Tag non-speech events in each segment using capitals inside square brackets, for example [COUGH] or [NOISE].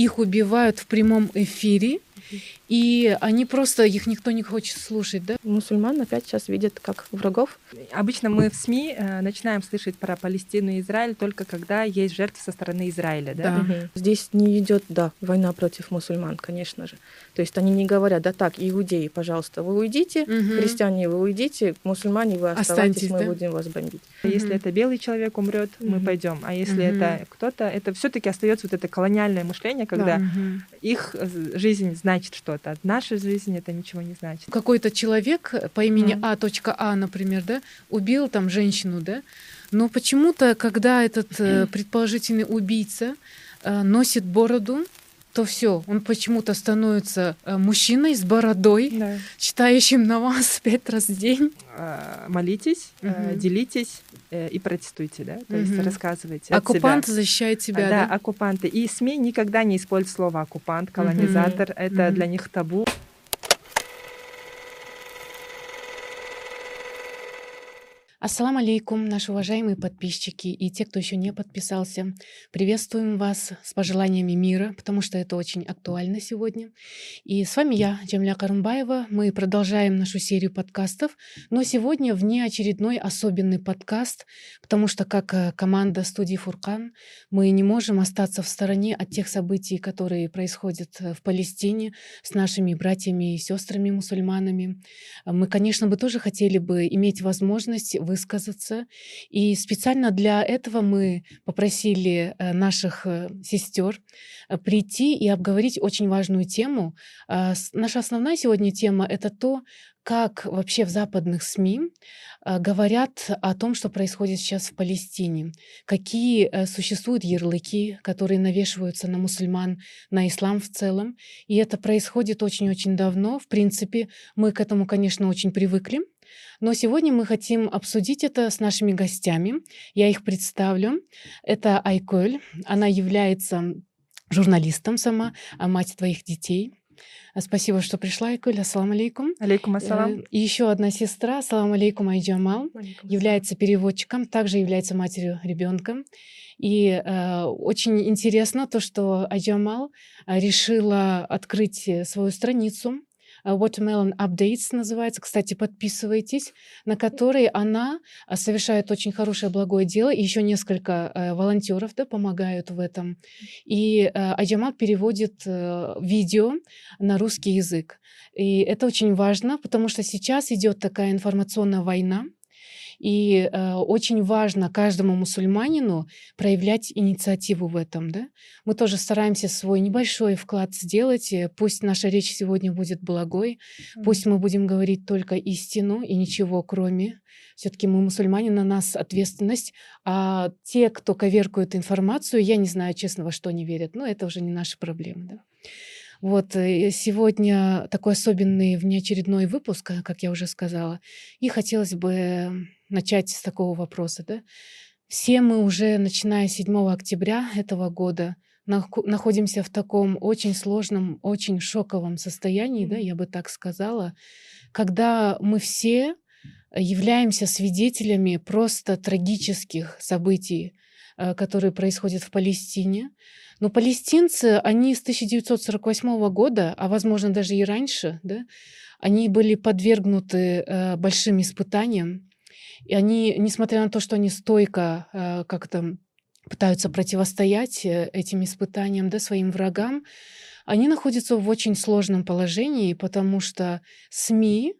их убивают в прямом эфире, и они просто, их никто не хочет слушать, да? Мусульман опять сейчас видят как врагов. Обычно мы в СМИ э, начинаем слышать про Палестину и Израиль только когда есть жертвы со стороны Израиля, да? да. Угу. Здесь не идет, да, война против мусульман, конечно же. То есть они не говорят, да так, иудеи, пожалуйста, вы уйдите, угу. христиане, вы уйдите, мусульмане, вы оставайтесь, Останьтесь, мы да? будем вас бомбить. Угу. Если это белый человек умрет, угу. мы пойдем. А если угу. это кто-то, это все-таки остается вот это колониальное мышление, когда да. их жизнь значит что-то, наша жизнь это ничего не значит. Какой-то человек по имени mm. А. А, например, да, убил там женщину, да, но почему-то, когда этот э, [CLEARS THROAT] предположительный убийца э, носит бороду, то все, он почему-то становится э, мужчиной с бородой, да. читающим на вас [LAUGHS] пять раз в день. А, молитесь, угу. делитесь и протестуйте, да, то угу. есть рассказывайте. Оккупант себя. защищает себя, да, да? оккупанты. И СМИ никогда не используют слово оккупант, колонизатор. Угу. Это угу. для них табу. Ассаламу алейкум, наши уважаемые подписчики и те, кто еще не подписался. Приветствуем вас с пожеланиями мира, потому что это очень актуально сегодня. И с вами я, Джамля Карумбаева. Мы продолжаем нашу серию подкастов, но сегодня вне очередной особенный подкаст, потому что как э, команда студии Фуркан мы не можем остаться в стороне от тех событий, которые происходят э, в Палестине с нашими братьями и сестрами-мусульманами. Мы, конечно, бы тоже хотели бы иметь возможность высказаться. И специально для этого мы попросили э, наших э, сестер э, прийти и обговорить очень важную тему. А, наша основная сегодня тема — это то, как вообще в западных СМИ говорят о том, что происходит сейчас в Палестине, какие существуют ярлыки, которые навешиваются на мусульман, на ислам в целом. И это происходит очень-очень давно. В принципе, мы к этому, конечно, очень привыкли. Но сегодня мы хотим обсудить это с нашими гостями. Я их представлю. Это Айколь. Она является журналистом сама, а мать твоих детей. Спасибо, что пришла, Айкуль. Ассаламу алейкум. Алейкум ассалам. Э, и еще одна сестра, ассаламу алейкум Айджамал, является переводчиком, также является матерью ребенка. И э, очень интересно то, что Айджамал э, решила открыть свою страницу Э, Watermelon Updates называется. Кстати, подписывайтесь, на которой она э, совершает очень хорошее благое дело. И еще несколько э, волонтеров да, помогают в этом. И Аджамат переводит видео на русский язык. И это очень важно, потому что сейчас идет такая информационная война. И э, очень важно каждому мусульманину проявлять инициативу в этом. Да? Мы тоже стараемся свой небольшой вклад сделать. Э, пусть наша речь сегодня будет благой, mm-hmm. пусть мы будем говорить только истину и ничего кроме. Все-таки мы мусульмане, на нас ответственность. А те, кто коверкует информацию, я не знаю, честно, во что они верят, но это уже не наша проблема. Да? Вот э, сегодня такой особенный внеочередной выпуск, как я уже сказала, и хотелось бы начать с такого вопроса. Да? Все мы уже, начиная с 7 октября этого года, находимся в таком очень сложном, очень шоковом состоянии, да, я бы так сказала, когда мы все являемся свидетелями просто трагических событий, э, которые происходят в Палестине. Но палестинцы, они с 1948 года, а возможно даже и раньше, да, они были подвергнуты э, большим испытаниям. И они, несмотря на то, что они стойко э, как-то пытаются противостоять э, этим испытаниям, да, своим врагам, они находятся в очень сложном положении, потому что СМИ,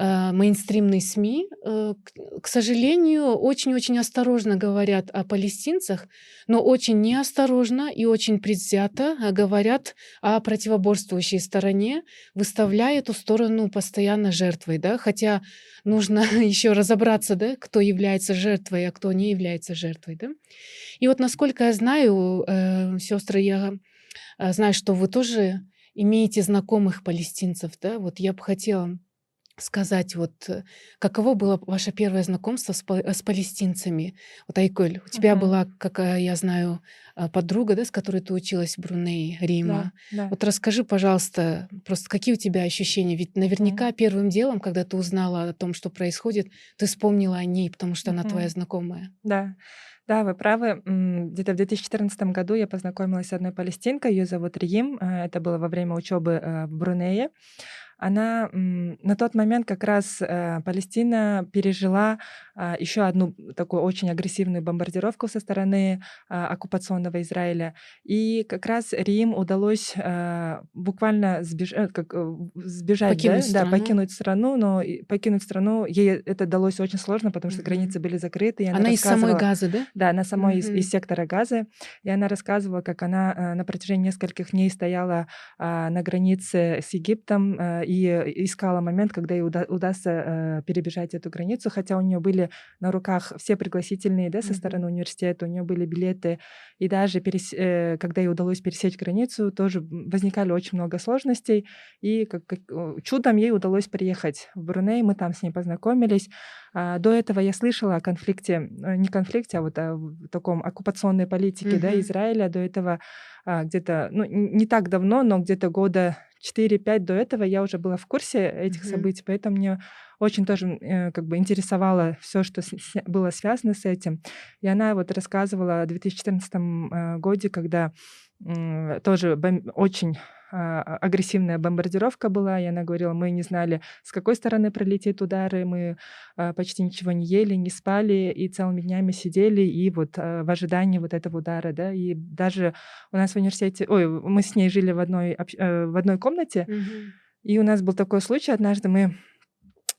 мейнстримные СМИ, э, к сожалению, очень-очень осторожно говорят о палестинцах, но очень неосторожно и очень предвзято э, говорят о противоборствующей стороне, выставляя эту сторону постоянно жертвой, да, хотя нужно [LAUGHS] еще разобраться, да, кто является жертвой, а кто не является жертвой, да. И вот насколько я знаю, э, сестры, я знаю, что вы тоже имеете знакомых палестинцев, да, вот я бы хотела сказать, вот э, каково было ваше первое знакомство с, с палестинцами? Вот, Айколь, у тебя uh-huh. была, как э, я знаю, э, подруга, да, с которой ты училась в Брунее, Рима. Да, да. Вот расскажи, пожалуйста, просто какие у тебя ощущения? Ведь наверняка uh-huh. первым делом, когда ты узнала о том, что происходит, ты вспомнила о ней, потому что uh-huh. она твоя знакомая. Да. Да, вы правы. Где-то в 2014 году я познакомилась с одной палестинкой, ее зовут Рим. Это было во время учебы в Брунее она на тот момент как раз э, Палестина пережила а, еще одну такую очень агрессивную бомбардировку со стороны а, оккупационного Израиля. И как раз Рим удалось а, буквально. Э, как, э, сбежать, покинуть, да? страну. Да, покинуть страну, но покинуть страну ей это далось очень сложно, потому что mm-hmm. границы были закрыты. она она из самой Газы, да? Да, она самой mm-hmm. из, из сектора Газы. И она рассказывала, как она на протяжении нескольких дней стояла на границе с Египтом и искала момент, когда ей уда- удастся э, перебежать эту границу, хотя у нее были на руках все пригласительные, да, со стороны университета, у нее были билеты, и даже перес- э, когда ей удалось пересечь границу, тоже возникали очень много сложностей, и как, как, чудом ей удалось приехать в Бруней, мы там с ней познакомились. А, до этого я слышала о конфликте, э, не конфликте, а вот о таком оккупационной политике, mm-hmm. да, Израиля. До этого а, где-то, ну, не так давно, но где-то года 4-5 до этого я уже была в курсе этих mm-hmm. событий, поэтому мне очень тоже э, как бы интересовало все, что с, с, было связано с этим. И она вот рассказывала о 2014 э, году, когда тоже бом- очень а, агрессивная бомбардировка была, и она говорила, мы не знали, с какой стороны пролетит удары, мы а, почти ничего не ели, не спали, и целыми днями сидели, и вот а, в ожидании вот этого удара, да, и даже у нас в университете, ой, мы с ней жили в одной, э, в одной комнате, mm-hmm. и у нас был такой случай, однажды мы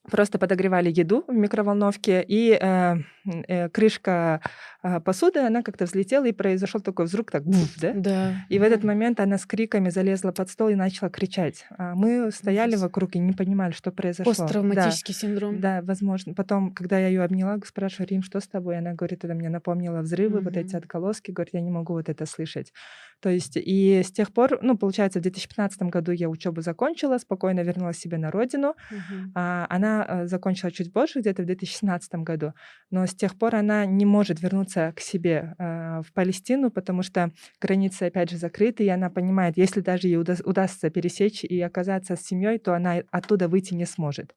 просто подогревали еду в микроволновке, и э, э, крышка э, посуды, она как-то взлетела, и произошел такой взрыв, так, буф, да? Да. И в этот момент она с криками залезла под стол и начала кричать. А мы стояли Ужас. вокруг и не понимали, что произошло. Посттравматический да. синдром. Да, возможно. Потом, когда я ее обняла, спрашиваю, Рим, что с тобой? Она говорит, это мне напомнило взрывы, mm-hmm. вот эти отколоски, говорит, я не могу вот это слышать. То есть, и с тех пор, ну, получается, в 2015 году я учебу закончила, спокойно вернулась себе на родину. Mm-hmm. А, она э, закончила чуть больше, где-то в 2017 году, но с тех пор она не может вернуться к себе э, в Палестину, потому что границы, опять же, закрыты, и она понимает, если даже ей уда- удастся пересечь и оказаться с семьей, то она оттуда выйти не сможет.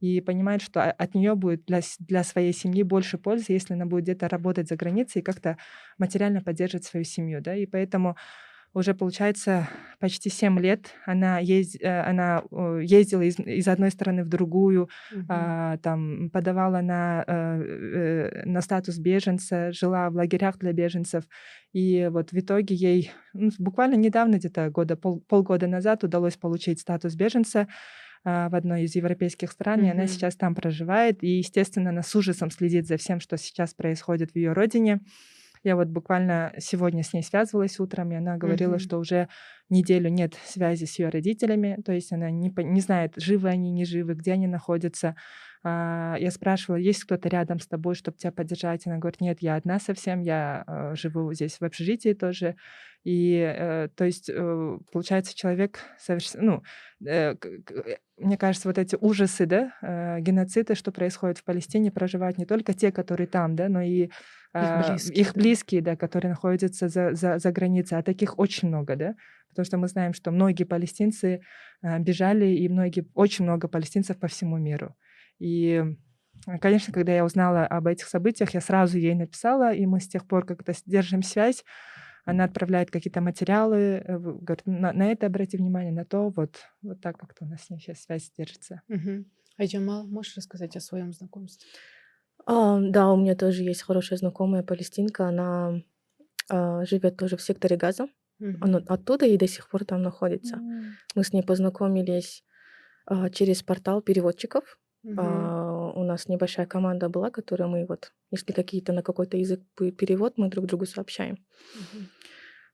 И понимает, что от нее будет для, для своей семьи больше пользы, если она будет где-то работать за границей и как-то материально поддерживать свою семью. Да? И поэтому уже, получается, почти 7 лет она, езд... Э, она ездила из, из одной стороны в другую, угу. а, там, подавала на, э, э, на статус беженца, жила в лагерях для беженцев. И вот в итоге ей ну, буквально недавно, где-то года, пол, полгода назад удалось получить статус беженца в одной из европейских стран, mm-hmm. и она сейчас там проживает. И, естественно, она с ужасом следит за всем, что сейчас происходит в ее родине. Я вот буквально сегодня с ней связывалась утром, и она говорила, mm-hmm. что уже неделю нет связи с ее родителями, то есть она не, не знает, живы они, не живы, где они находятся. А, я спрашивала, есть кто-то рядом с тобой, чтобы тебя поддержать? Она говорит, нет, я одна совсем, я э, живу здесь в общежитии тоже. И, э, то есть, э, получается, человек совершенно, ну, мне кажется, вот эти ужасы, да, геноцида, что происходит в Палестине, проживают не только те, которые там, да, но и их а, близкие, их близкие да. да, которые находятся за, за, за границей, а таких очень много, да, потому что мы знаем, что многие палестинцы бежали, и многие, очень много палестинцев по всему миру. И, конечно, когда я узнала об этих событиях, я сразу ей написала, и мы с тех пор как-то держим связь, она отправляет какие-то материалы, э, говорит, на, на это обрати внимание, на то, вот, вот так как-то у нас с ней сейчас связь держится. Угу. А можешь рассказать о своем знакомстве? А, да, у меня тоже есть хорошая знакомая палестинка. Она а, живет тоже в секторе Газа. Мгм. Она оттуда и до сих пор там находится. М. Мы с ней познакомились а, через портал переводчиков. А, у нас небольшая команда была, которая мы вот, если какие-то на какой-то язык перевод, мы друг другу сообщаем.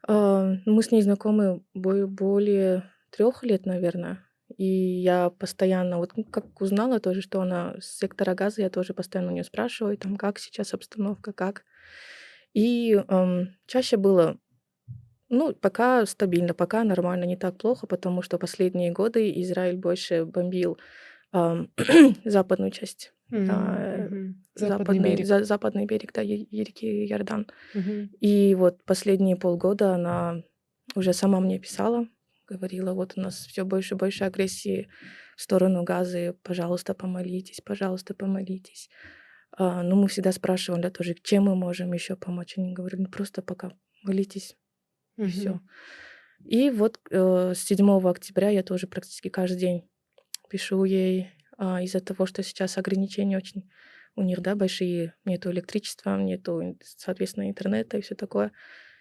А, мы с ней знакомы более трех лет, наверное. И я постоянно, вот как узнала тоже, что она с сектора газа, я тоже постоянно у нее спрашиваю, там, как сейчас обстановка, как. И эм, чаще было, ну, пока стабильно, пока нормально, не так плохо, потому что последние годы Израиль больше бомбил э, [CLEARS THROAT] западную часть. Мгм, э. Западный западный, берег. за- западный берег, да, реки Иордан. Мгм. И вот последние полгода она уже сама мне писала, говорила, вот у нас все больше и больше агрессии в сторону Газы, пожалуйста, помолитесь, пожалуйста, помолитесь. А, ну, мы всегда спрашивали да, тоже, чем мы можем еще помочь. Они говорили, ну, просто пока молитесь, и Мгм. все. И вот э, с 7 октября я тоже практически каждый день пишу ей а, из-за того, что сейчас ограничения очень у них, да, большие, нету электричества, нету, соответственно, интернета и все такое.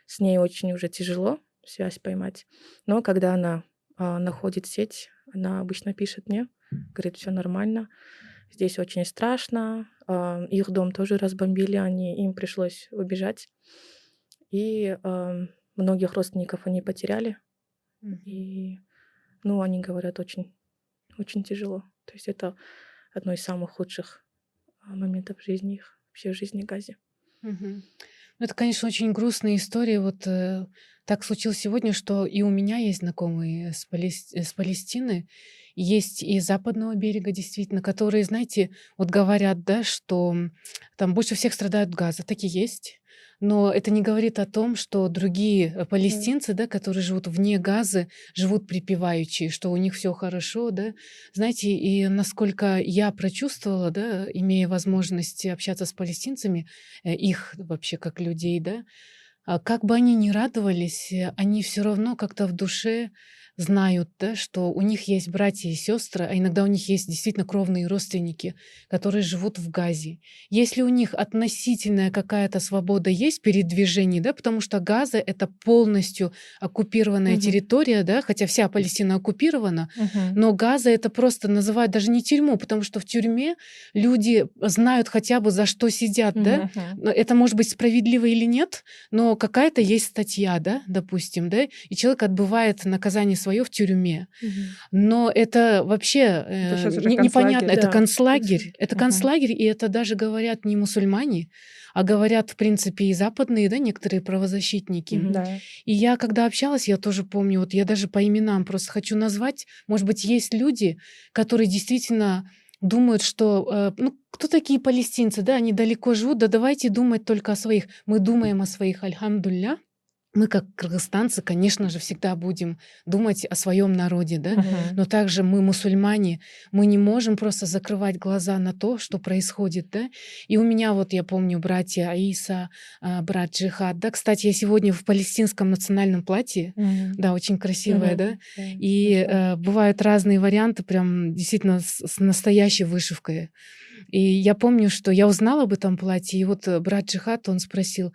С ней очень уже тяжело связь поймать. Но когда она а, находит сеть, она обычно пишет мне, говорит, все нормально, здесь очень страшно. А, их дом тоже разбомбили, они, им пришлось убежать. И а, многих родственников они потеряли. И, ну, они говорят, очень, очень тяжело. То есть это одно из самых худших а, моментов жизни их, вообще в жизни Гази. Ну, это, конечно, очень грустная история. Вот э, так случилось сегодня, что и у меня есть знакомые с, Палес- э, с Палестины, есть и западного берега, действительно, которые, знаете, вот говорят, да, что там больше всех страдают газа. Так и есть. Но это не говорит о том, что другие э, палестинцы, да, которые живут вне газы, живут припеваючи, что у них все хорошо, да. Знаете, и насколько я прочувствовала, да, имея возможность общаться с палестинцами, э, их вообще как людей, да, а как бы они ни радовались, э, они все равно как-то в душе знают, да, что у них есть братья и сестры, а иногда у них есть действительно кровные родственники, которые живут в Газе. Если у них относительная какая-то свобода есть передвижений, да, потому что Газа это полностью оккупированная Мгм. территория, да, хотя вся Палестина оккупирована, но Газа это просто называют даже не тюрьму, потому что в тюрьме люди знают хотя бы за что сидят, да. Но Это может быть справедливо или нет, но какая-то есть статья, да, допустим, да, и человек отбывает наказание свое в тюрьме. Но это вообще Это э, не- непонятно, это концлагерь, это концлагерь, и это даже говорят не мусульмане, а говорят, в принципе, и западные, да, некоторые правозащитники. Да. И я, когда общалась, я тоже помню, вот я даже по именам просто хочу назвать, может быть, есть люди, которые действительно думают, что, э, ну, кто такие палестинцы, да, они далеко живут, да давайте думать только о своих. Мы думаем о своих, альхамдулля. Мы, как кыргызстанцы, конечно же, всегда будем думать о своем народе, да, Мгм. но также мы мусульмане, мы не можем просто закрывать глаза на то, что происходит, да. И у меня вот, я помню, братья Аиса, а, брат Джихад, да, кстати, я сегодня в палестинском национальном платье, Мгм. да, очень красивое, Мгм. да, и Хорошо. э, бывают разные варианты, прям действительно с, с настоящей вышивкой. И я помню, что я узнала об этом платье, и вот э, брат Джихад, он спросил,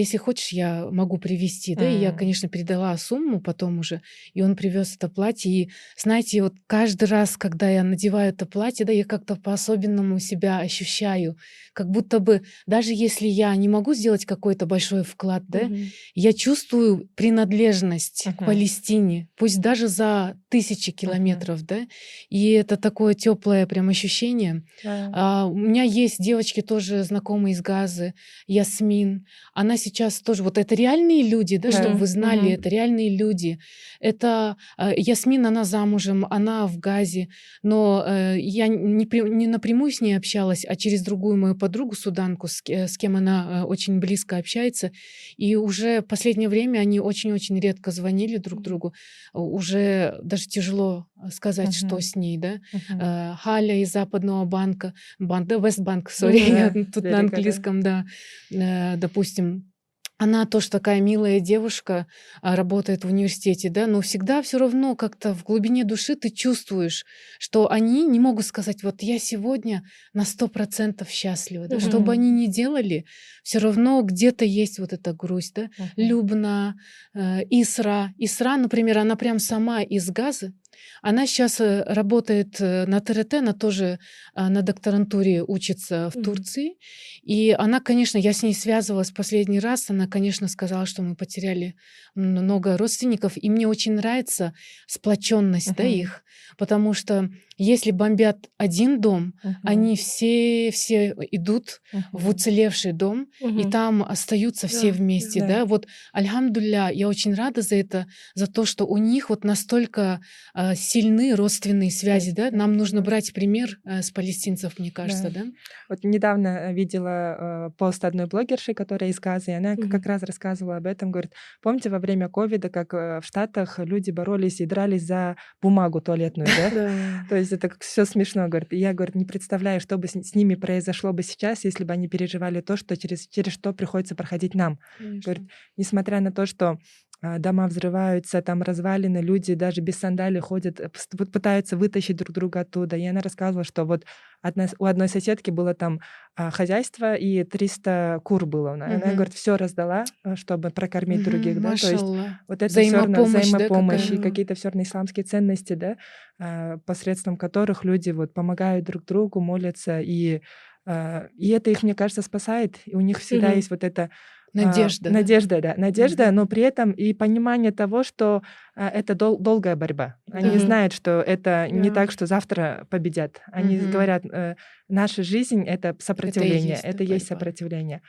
если хочешь, я могу привезти, да, и я, конечно, передала сумму потом уже, и он привез это платье, и знаете, вот каждый раз, когда я надеваю это платье, да, я как-то по-особенному себя ощущаю, как будто бы, даже если я не могу сделать какой-то большой вклад, да, Мгм. я чувствую принадлежность к Мгм. Палестине, пусть даже за тысячи километров, да, и это такое теплое прям ощущение. А, у меня есть девочки тоже знакомые из Газы, Ясмин. Она сейчас тоже, вот это реальные люди, да, Да. чтобы вы знали, Мгм. это реальные люди. Это а, Ясмин, она замужем, она в Газе, но э, я не, не напрямую с ней общалась, а через другую мою подругу, суданку, с, с кем она э, очень близко общается. И уже в последнее время они очень-очень редко звонили друг другу. Уже даже тяжело э, сказать, что Мгм. с ней, да. Мгм. Э, Халя из Западного банка, банк, да, Вестбанк, сори, [LAUGHS] Да, тут берега, на да. английском, да, Э, допустим. Она тоже такая милая девушка, а, работает в университете, да, но всегда все равно как-то в глубине души ты чувствуешь, что они не могут сказать, вот я сегодня на сто процентов счастлива, да, что бы они ни делали, все равно где-то есть вот эта грусть, да. Мгм. Любна, э, Исра. Исра, например, она прям сама из Газы. Она сейчас работает э, на ТРТ, она тоже а, на докторантуре учится в Мгм. Турции. И она, конечно, я с ней связывалась последний раз, она, конечно, сказала, что мы потеряли много родственников, и мне очень нравится сплоченность да, Мгм. их, потому что если бомбят один дом, Мгм. они все, все идут в Мгм. уцелевший дом, и Мгм. там остаются все Да, вместе, да. да. Вот, альхамдулля, я очень рада за это, за то, что у них вот настолько а, сильны родственные связи, да? Нам нужно брать пример э, с палестинцев, мне кажется, да? да? Вот недавно э, видела э, пост одной блогерши, которая из Газы, и она mm-hmm. как раз рассказывала об этом, говорит, помните во время ковида, как в Штатах люди боролись и дрались за бумагу туалетную, да? [LAUGHS] То есть это все смешно, говорит. И я, говорит, не представляю, что бы с ними произошло бы сейчас, если бы они переживали то, что через, через что приходится проходить нам. Говорит, несмотря на то, что а, дома взрываются, там развалины, люди даже без сандалий ходят, э, пытаются вытащить друг друга оттуда. И она рассказывала, что вот одна, у одной соседки было там а, хозяйство, и 300 кур было. Она, угу. она говорит, все раздала, э, чтобы прокормить угу, других. Да? То есть вот это взаимопомощь, все взаимопомощь да, и какие-то все равно исламские ценности, да, а, посредством которых люди вот помогают друг другу, молятся, и, и это их, мне кажется, спасает. И у них всегда угу. есть вот это Надежда. А, надежда, да, надежда, mm-hmm. но при этом и понимание того, что а, это дол- долгая борьба. Они mm-hmm. знают, что это yeah. не так, что завтра победят. Они mm-hmm. говорят, э, наша жизнь это сопротивление, это, есть, это есть сопротивление.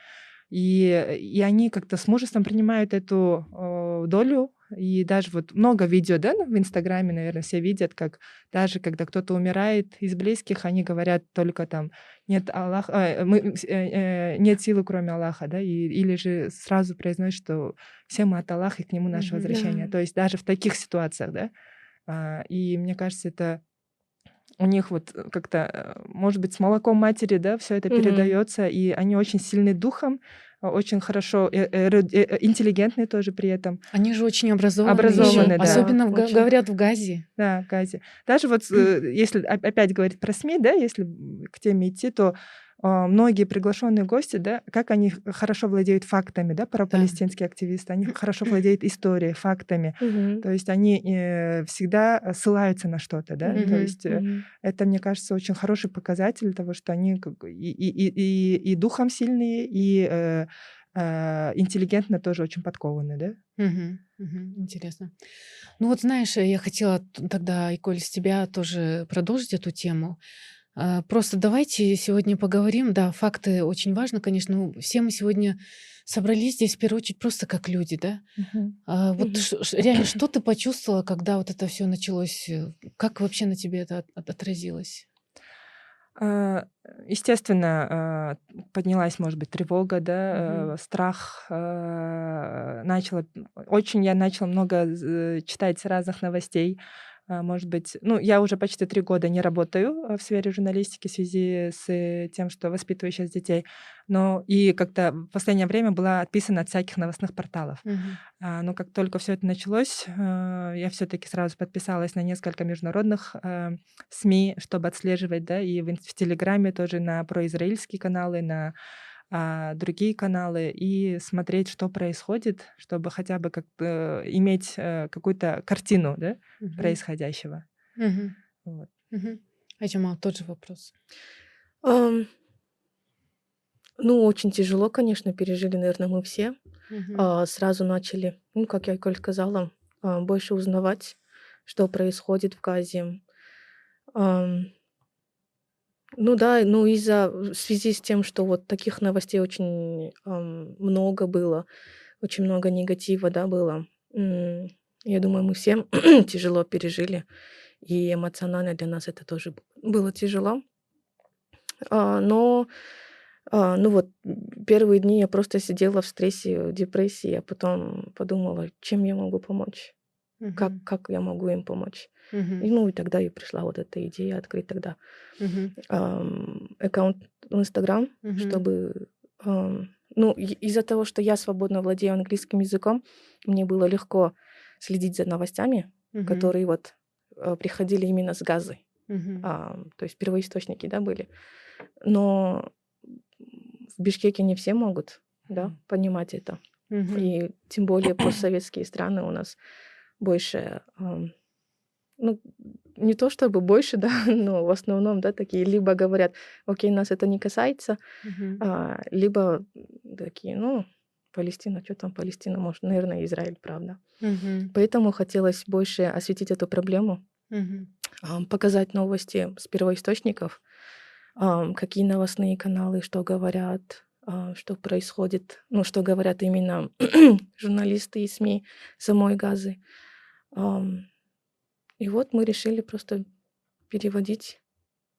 И, и они как-то с мужеством принимают эту э, долю, и даже вот много видео, да, в Инстаграме, наверное, все видят, как даже когда кто-то умирает из близких, они говорят только там нет Аллаха, э, мы, э, э, нет силы, кроме Аллаха, да, и, или же сразу произносят, что все мы от Аллаха и к нему наше возвращение. Да. То есть даже в таких ситуациях, да. А, и мне кажется, это у них вот как-то, э, может быть, с молоком матери, да, все это mm-hmm. передается, и они очень сильны духом, очень хорошо, э, э, э, интеллигентные тоже при этом. Они же очень образованные. Образованные, да. Особенно в, очень. говорят в Газе. Да, в Газе. Даже вот [CLEARS THROAT] если опять говорить про СМИ, да, если к теме идти, то а, многие приглашенные гости, да, как они хорошо владеют фактами, да, про да. активисты, они хорошо владеют историей, фактами, то есть они э, всегда ссылаются на что-то, да, то есть э, это, мне кажется, очень хороший показатель того, что они и, и, и, и духом сильные, и э, э, интеллигентно тоже очень подкованы, да? Угу, угу, интересно. Ну вот знаешь, я хотела тогда, Иколь, с тебя тоже продолжить эту тему. А, просто давайте сегодня поговорим. Да, факты очень важно, конечно. Ну, все мы сегодня собрались здесь в первую очередь просто как люди, да. А, вот ш, реально, что ты почувствовала, когда вот это все началось? Э, как вообще на тебе это от, отразилось? А, естественно, поднялась, может быть, тревога, да, mm-hmm. страх. Начала, очень я начала много читать разных новостей может быть, ну, я уже почти три года не работаю а, в сфере журналистики в связи с э, тем, что воспитываю сейчас детей, но и как-то в последнее время была отписана от всяких новостных порталов. Uh-huh. Но как только все это началось, я все-таки сразу подписалась на несколько международных СМИ, чтобы отслеживать, да, и в, в Телеграме тоже на произраильские каналы, на а, другие каналы и смотреть, что происходит, чтобы хотя бы как э, иметь э, какую-то картину да, угу. происходящего. Угу. Вот. Угу. А тот же вопрос. Um, ну, очень тяжело, конечно, пережили, наверное, мы все. Угу. Uh, сразу начали, ну, как я, Коль сказала, uh, больше узнавать, что происходит в Газе. Um, ну да, ну из-за связи с тем, что вот таких новостей очень ам, много было, очень много негатива, да, было. Я думаю, мы все [CLEARS THROAT] тяжело пережили, и эмоционально для нас это тоже было тяжело. А, но, а, ну вот, первые дни я просто сидела в стрессе, в депрессии, а потом подумала, чем я могу помочь, как, как я могу им помочь. Мгм. И, ну, и тогда и пришла вот эта идея открыть тогда Мгм. ам, аккаунт в Инстаграм, Мгм. чтобы... ам, ну, из-за того, что я свободно владею английским языком, мне было легко следить за новостями, Мгм. которые вот а, приходили именно с Газы. Мгм. Ам, то есть первоисточники, да, были. Но в Бишкеке не все могут, да, понимать это. Мгм. И тем более постсоветские страны у нас больше ну, не то чтобы больше, [LAUGHS] да, но в основном, да, такие либо говорят, окей, нас это не касается, а, либо такие, ну, Палестина, что там Палестина, может, наверное, Израиль, правда. Uh-huh. Поэтому хотелось больше осветить эту проблему, а, показать новости с первоисточников, какие новостные каналы, что говорят, а, что происходит, ну, что говорят именно [CLEARS THROAT] журналисты и СМИ самой Газы. И вот мы решили просто переводить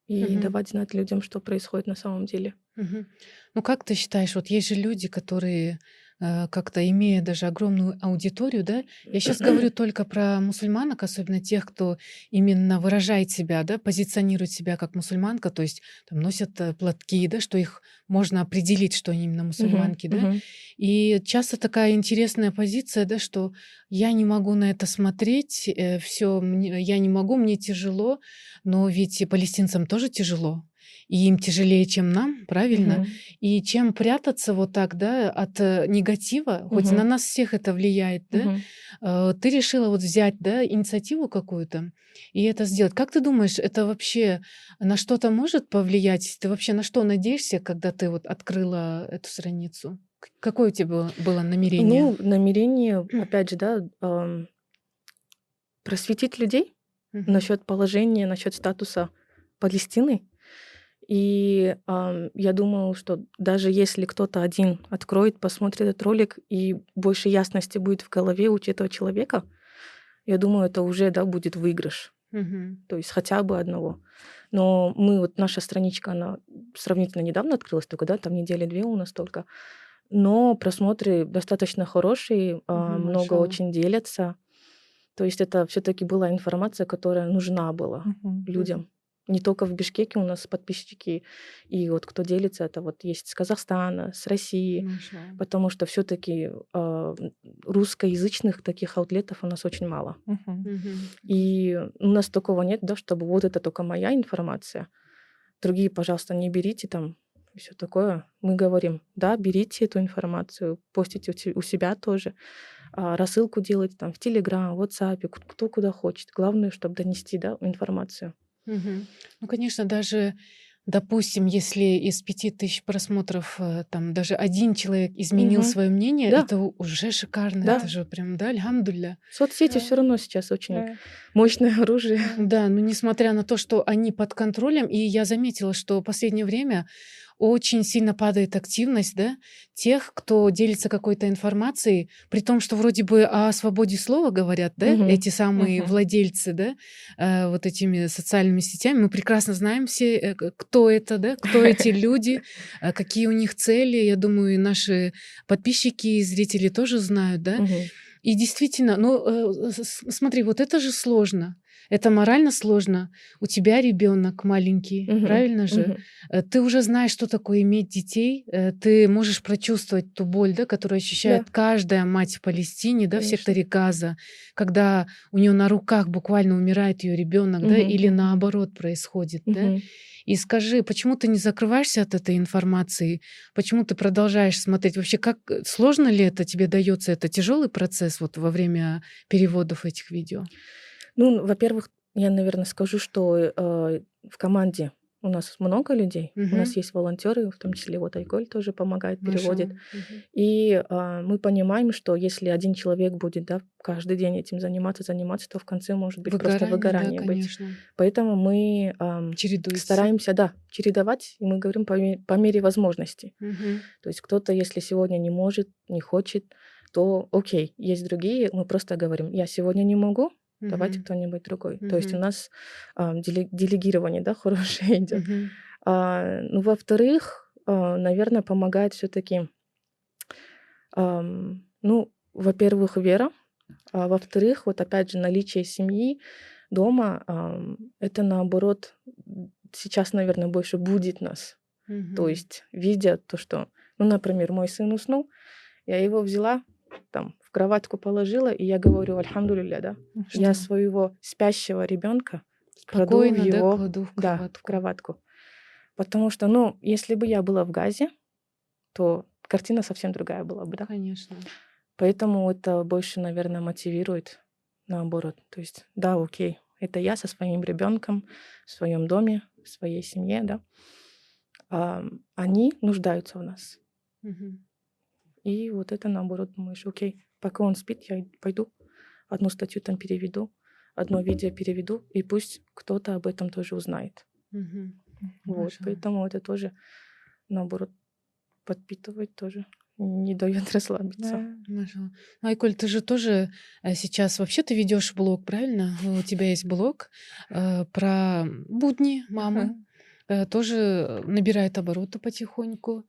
и Мгм. давать знать людям, что происходит на самом деле. Мгм. Ну, как ты считаешь, вот есть же люди, которые как-то имея даже огромную аудиторию, да, я сейчас [CLEARS THROAT] говорю только про мусульманок, особенно тех, кто именно выражает себя, да, позиционирует себя как мусульманка, то есть там носят э, платки, да, что их можно определить, что они именно мусульманки, да. мгм. И часто такая интересная позиция, да, что я не могу на это смотреть, все, я не могу, мне тяжело, но ведь и палестинцам тоже тяжело, и им тяжелее, чем нам, правильно? Мгм. И чем прятаться вот так, да, от э, негатива, хоть на нас всех это влияет, да, э, ты решила вот взять, да, инициативу какую-то и это сделать. Как ты думаешь, это вообще на что-то может повлиять? Ты вообще на что надеешься, когда ты вот открыла эту страницу? Какое у тебя было, намерение? Ну, намерение, опять же, да, просветить людей Мгм. насчет положения, насчет статуса Палестины. И ам, я думаю, что даже если кто-то один откроет, посмотрит этот ролик, и больше ясности будет в голове у этого человека, я думаю, это уже да, будет выигрыш. Мгм. То есть хотя бы одного. Но мы, вот наша страничка, она сравнительно недавно открылась только, да, там недели две у нас только. Но просмотры достаточно хорошие, Мгм, много машаллах. очень делятся. То есть это все-таки была информация, которая нужна была Мгм. людям. Не только в Бишкеке у нас подписчики, и вот кто делится, это вот есть с Казахстана, с России, Машаллах. потому что все-таки русскоязычных таких аутлетов у нас очень мало. Мгм. И у нас такого нет, да, чтобы вот это только моя информация. Другие, пожалуйста, не берите там и все такое. Мы говорим, да, берите эту информацию, постите у себя тоже, а, рассылку делайте там в Телеграм, в WhatsApp, кто куда хочет. Главное, чтобы донести, да, информацию. Мгм. Ну, конечно, даже, допустим, если из пяти тысяч просмотров э, там даже один человек изменил Мгм. свое мнение, Да. это у- уже шикарно, Да. это же прям, да, альхамдулля. Соцсети Да. все равно сейчас очень Да. мощное оружие. Да, но несмотря на то, что они под контролем, и я заметила, что в последнее время очень сильно падает активность да, тех, кто делится какой-то информацией, при том, что вроде бы о свободе слова говорят, да, Мгм. эти самые Мгм. владельцы, да, э, вот этими социальными сетями. Мы прекрасно знаем все, э, кто это, да, кто эти [LAUGHS] люди, э, какие у них цели. Я думаю, наши подписчики и зрители тоже знают, да. Мгм. И действительно, ну э, смотри, вот это же сложно. Это морально сложно. У тебя ребенок маленький, Мгм. правильно же? Э, Ты уже знаешь, что такое иметь детей. э, Ты можешь прочувствовать ту боль, да, которую ощущает каждая мать в Палестине, да, в секторе Газа, когда у нее на руках буквально умирает ее ребенок, да, Мгм. или наоборот происходит, да. И скажи, почему ты не закрываешься от этой информации? Почему ты продолжаешь смотреть? Вообще, как э, сложно ли это тебе дается? Это тяжелый процесс вот во время переводов этих видео? Ну, во-первых, я, наверное, скажу, что э, в команде у нас много людей. У нас есть волонтеры, в том числе вот Айголь тоже помогает, переводит. Мгм. И а, мы понимаем, что если один человек будет да, каждый день этим заниматься, заниматься, то в конце может быть просто Выгорание, выгорание да, быть. конечно. Поэтому мы Чередуется. стараемся, да, чередовать, и мы говорим по, по мере возможности. Мгм. То есть кто-то, если сегодня не может, не хочет, то окей, есть другие, мы просто говорим, я сегодня не могу, давайте Мгм. кто-нибудь другой. То есть у нас деле- делегирование, да, [LAUGHS] хорошее идет. Мгм. А, ну, во-вторых, а, наверное, помогает все-таки, ну, во-первых, вера, а во-вторых, вот опять же, наличие семьи дома, ам, это наоборот сейчас, наверное, больше будет нас. То Мгм. есть, видя то, что, ну, например, мой сын уснул, я его взяла, там, в кроватку положила, и я говорю, альхамдулилля, да, я Что? своего спящего ребенка кладу в Спокойно, да, его кладу в да, в кроватку. кроватку. Потому что, ну, если бы я была в Газе, то картина совсем другая была бы, да. Конечно. Поэтому это больше, наверное, мотивирует наоборот. То есть, да, окей, это я со своим ребенком в своем доме, в своей семье, да. А, они нуждаются в нас. Мгм. И вот это наоборот думаешь, окей, пока он спит, я пойду одну статью там переведу, одно видео переведу, и пусть кто-то об этом тоже узнает. Мгм. Вот, Машаллах. поэтому это тоже, наоборот, подпитывает тоже не дает [LAUGHS] расслабиться. Да. Маша. Айкуль, ты же тоже э, сейчас вообще ты ведешь блог, правильно? У тебя есть блог э, про будни мамы. Э, тоже набирает обороты потихоньку.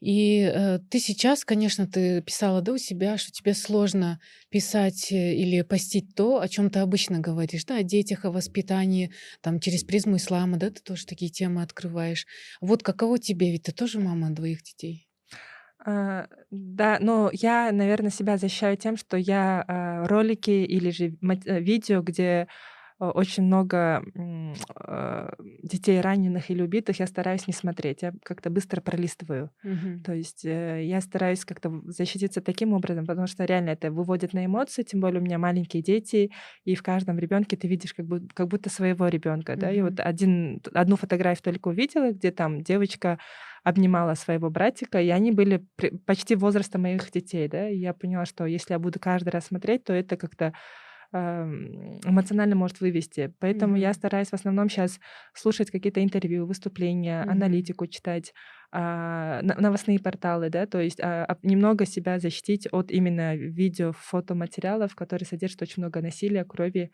И э, ты сейчас, конечно, ты писала, да, у себя, что тебе сложно писать э, или постить то, о чем ты обычно говоришь, да, о детях, о воспитании, там, через призму ислама, да, ты тоже такие темы открываешь. Вот каково тебе, ведь ты тоже мама двоих детей. А, да, но я, наверное, себя защищаю тем, что я а, ролики или же э, видео, где очень много детей раненых или убитых, я стараюсь не смотреть. Я как-то быстро пролистываю. Мгм. То есть э, я стараюсь как-то защититься таким образом, потому что реально это выводит на эмоции, тем более у меня маленькие дети, и в каждом ребенке ты видишь как, бы, как будто своего ребенка, да. И вот один, одну фотографию только увидела, где там девочка обнимала своего братика, и они были почти возраста моих детей, да, и я поняла, что если я буду каждый раз смотреть, то это как-то эмоционально может вывести. Поэтому mm-hmm. я стараюсь в основном сейчас слушать какие-то интервью, выступления, mm-hmm. аналитику читать, а, новостные порталы, да, то есть а, немного себя защитить от именно видео, фотоматериалов, которые содержат очень много насилия, крови.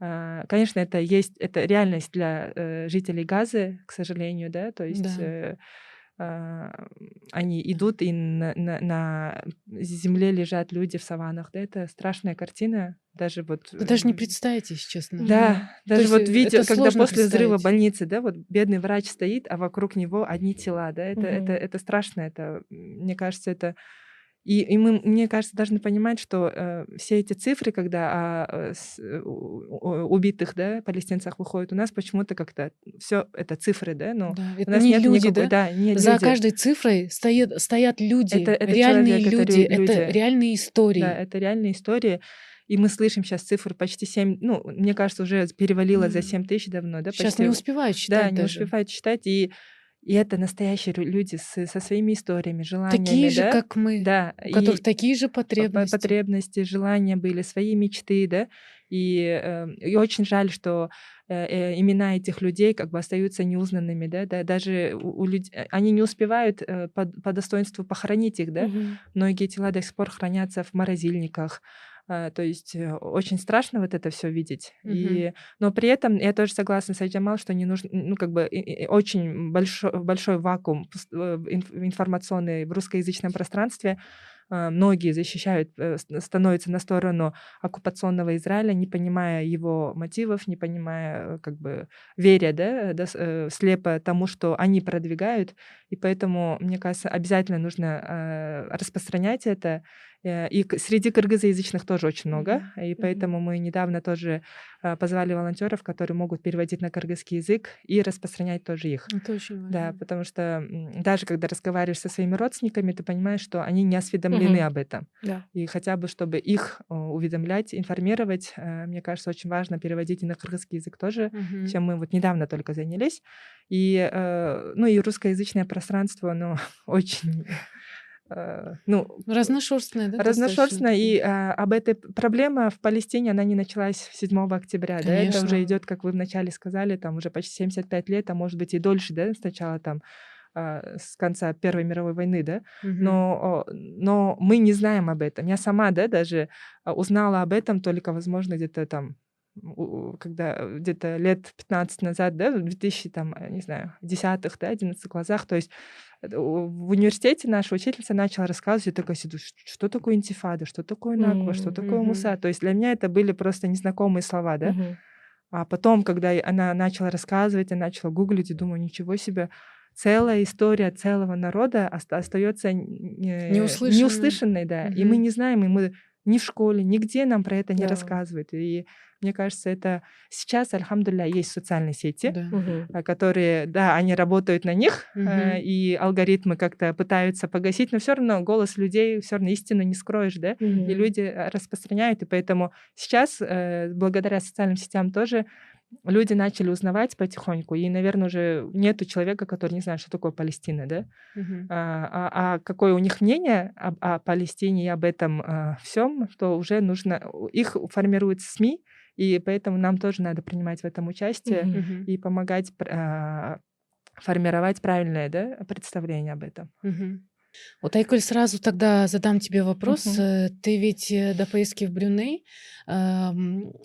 А, конечно, это есть, это реальность для э, жителей Газы, к сожалению, да, то есть да. Э, они идут, и на, на, на земле лежат люди в саванах. Да, это страшная картина. Даже вот... Вы даже не представите, если честно. Да, даже есть вот видео, когда после взрыва больницы, да, вот бедный врач стоит, а вокруг него одни тела, да, это, угу. это, это страшно, это, мне кажется, это и, и мы, мне кажется, должны понимать, что э, все эти цифры, когда о, о, с, о убитых да, палестинцах выходят, у нас почему-то как-то все это цифры, да, но да, это у нас не нет люди, никакой, да? да не За люди. каждой цифрой стоят, стоят люди, это, это реальные человек, люди, это, люди, это реальные истории. Да, это реальные истории. И мы слышим сейчас цифру почти 7, ну, мне кажется, уже перевалило mm. за 7 тысяч давно, да? Сейчас почти. не успевают считать Да, даже. не успевают считать. И и это настоящие люди с, со своими историями, желаниями. Такие же, да? как мы. Да. У которых такие же потребности. Потребности, желания были, свои мечты, да. И, э, и очень жаль, что э, э, имена этих людей как бы остаются неузнанными, да, да даже у, у людей, они не успевают э, по, по достоинству похоронить их, да. Угу. Многие тела до сих пор хранятся в морозильниках. А, то есть э, очень страшно вот это все видеть. Mm-hmm. И, но при этом я тоже согласна с Айджамал, что не нужно, ну как бы очень большой, большой вакуум э, информационный в русскоязычном пространстве. Многие защищают, э, становятся на сторону оккупационного Израиля, не понимая его мотивов, не понимая, как бы веря, да, слепо тому, что они продвигают. И поэтому, мне кажется, обязательно нужно распространять это Э, и среди кыргызоязычных тоже очень много. Mm-hmm. И поэтому мы недавно тоже а, позвали волонтеров, которые могут переводить на кыргызский язык и распространять тоже их. Это очень важно. Да, потому что даже когда разговариваешь со своими родственниками, ты понимаешь, что они не осведомлены mm-hmm. об этом. Да. И хотя бы, чтобы их уведомлять, информировать, э, мне кажется, очень важно переводить и на кыргызский язык тоже, mm-hmm. чем мы вот недавно только занялись. И, э, ну, и русскоязычное пространство, оно [LAUGHS] очень Э, ну, разношерстная, да? Разношерстная. И а, об этой проблеме в Палестине, она не началась 7 октября. Да? Это уже идет, как вы вначале сказали, там уже почти 75 лет, а может быть и дольше, да, сначала там а, с конца Первой мировой войны, да, угу. но, но мы не знаем об этом. Я сама, да, даже а, узнала об этом только, возможно, где-то там когда где-то лет 15 назад, да, в 2000, там, не знаю, десятых, да, 11 глазах, то есть в университете наша учительница начала рассказывать, я такая сиду, что такое интифада, что такое наква, mm-hmm. что такое муса. То есть для меня это были просто незнакомые слова, да. Mm-hmm. А потом, когда она начала рассказывать, я начала гуглить и думаю, ничего себе, целая история целого народа остается неуслышанной, неуслышанной да. Mm-hmm. И мы не знаем, и мы ни в школе, нигде нам про это не да. рассказывают. И мне кажется, это сейчас, альхамдулля, есть социальные сети, да. которые, да, они работают на них, угу. и алгоритмы как-то пытаются погасить, но все равно голос людей, все равно истину не скроешь, да, угу. и люди э, распространяют, и поэтому сейчас, э, благодаря социальным сетям тоже, люди начали узнавать потихоньку, и, наверное, уже нету человека, который не знает, что такое Палестина, да? Uh-huh. А, а, а какое у них мнение об, о Палестине и об этом а, всем, то уже нужно... Их формируют СМИ, и поэтому нам тоже надо принимать в этом участие uh-huh. и помогать а, формировать правильное да, представление об этом. Uh-huh. Вот, Айкуль, сразу тогда задам тебе вопрос. Uh-huh. Ты ведь э, до поездки в Брюней э,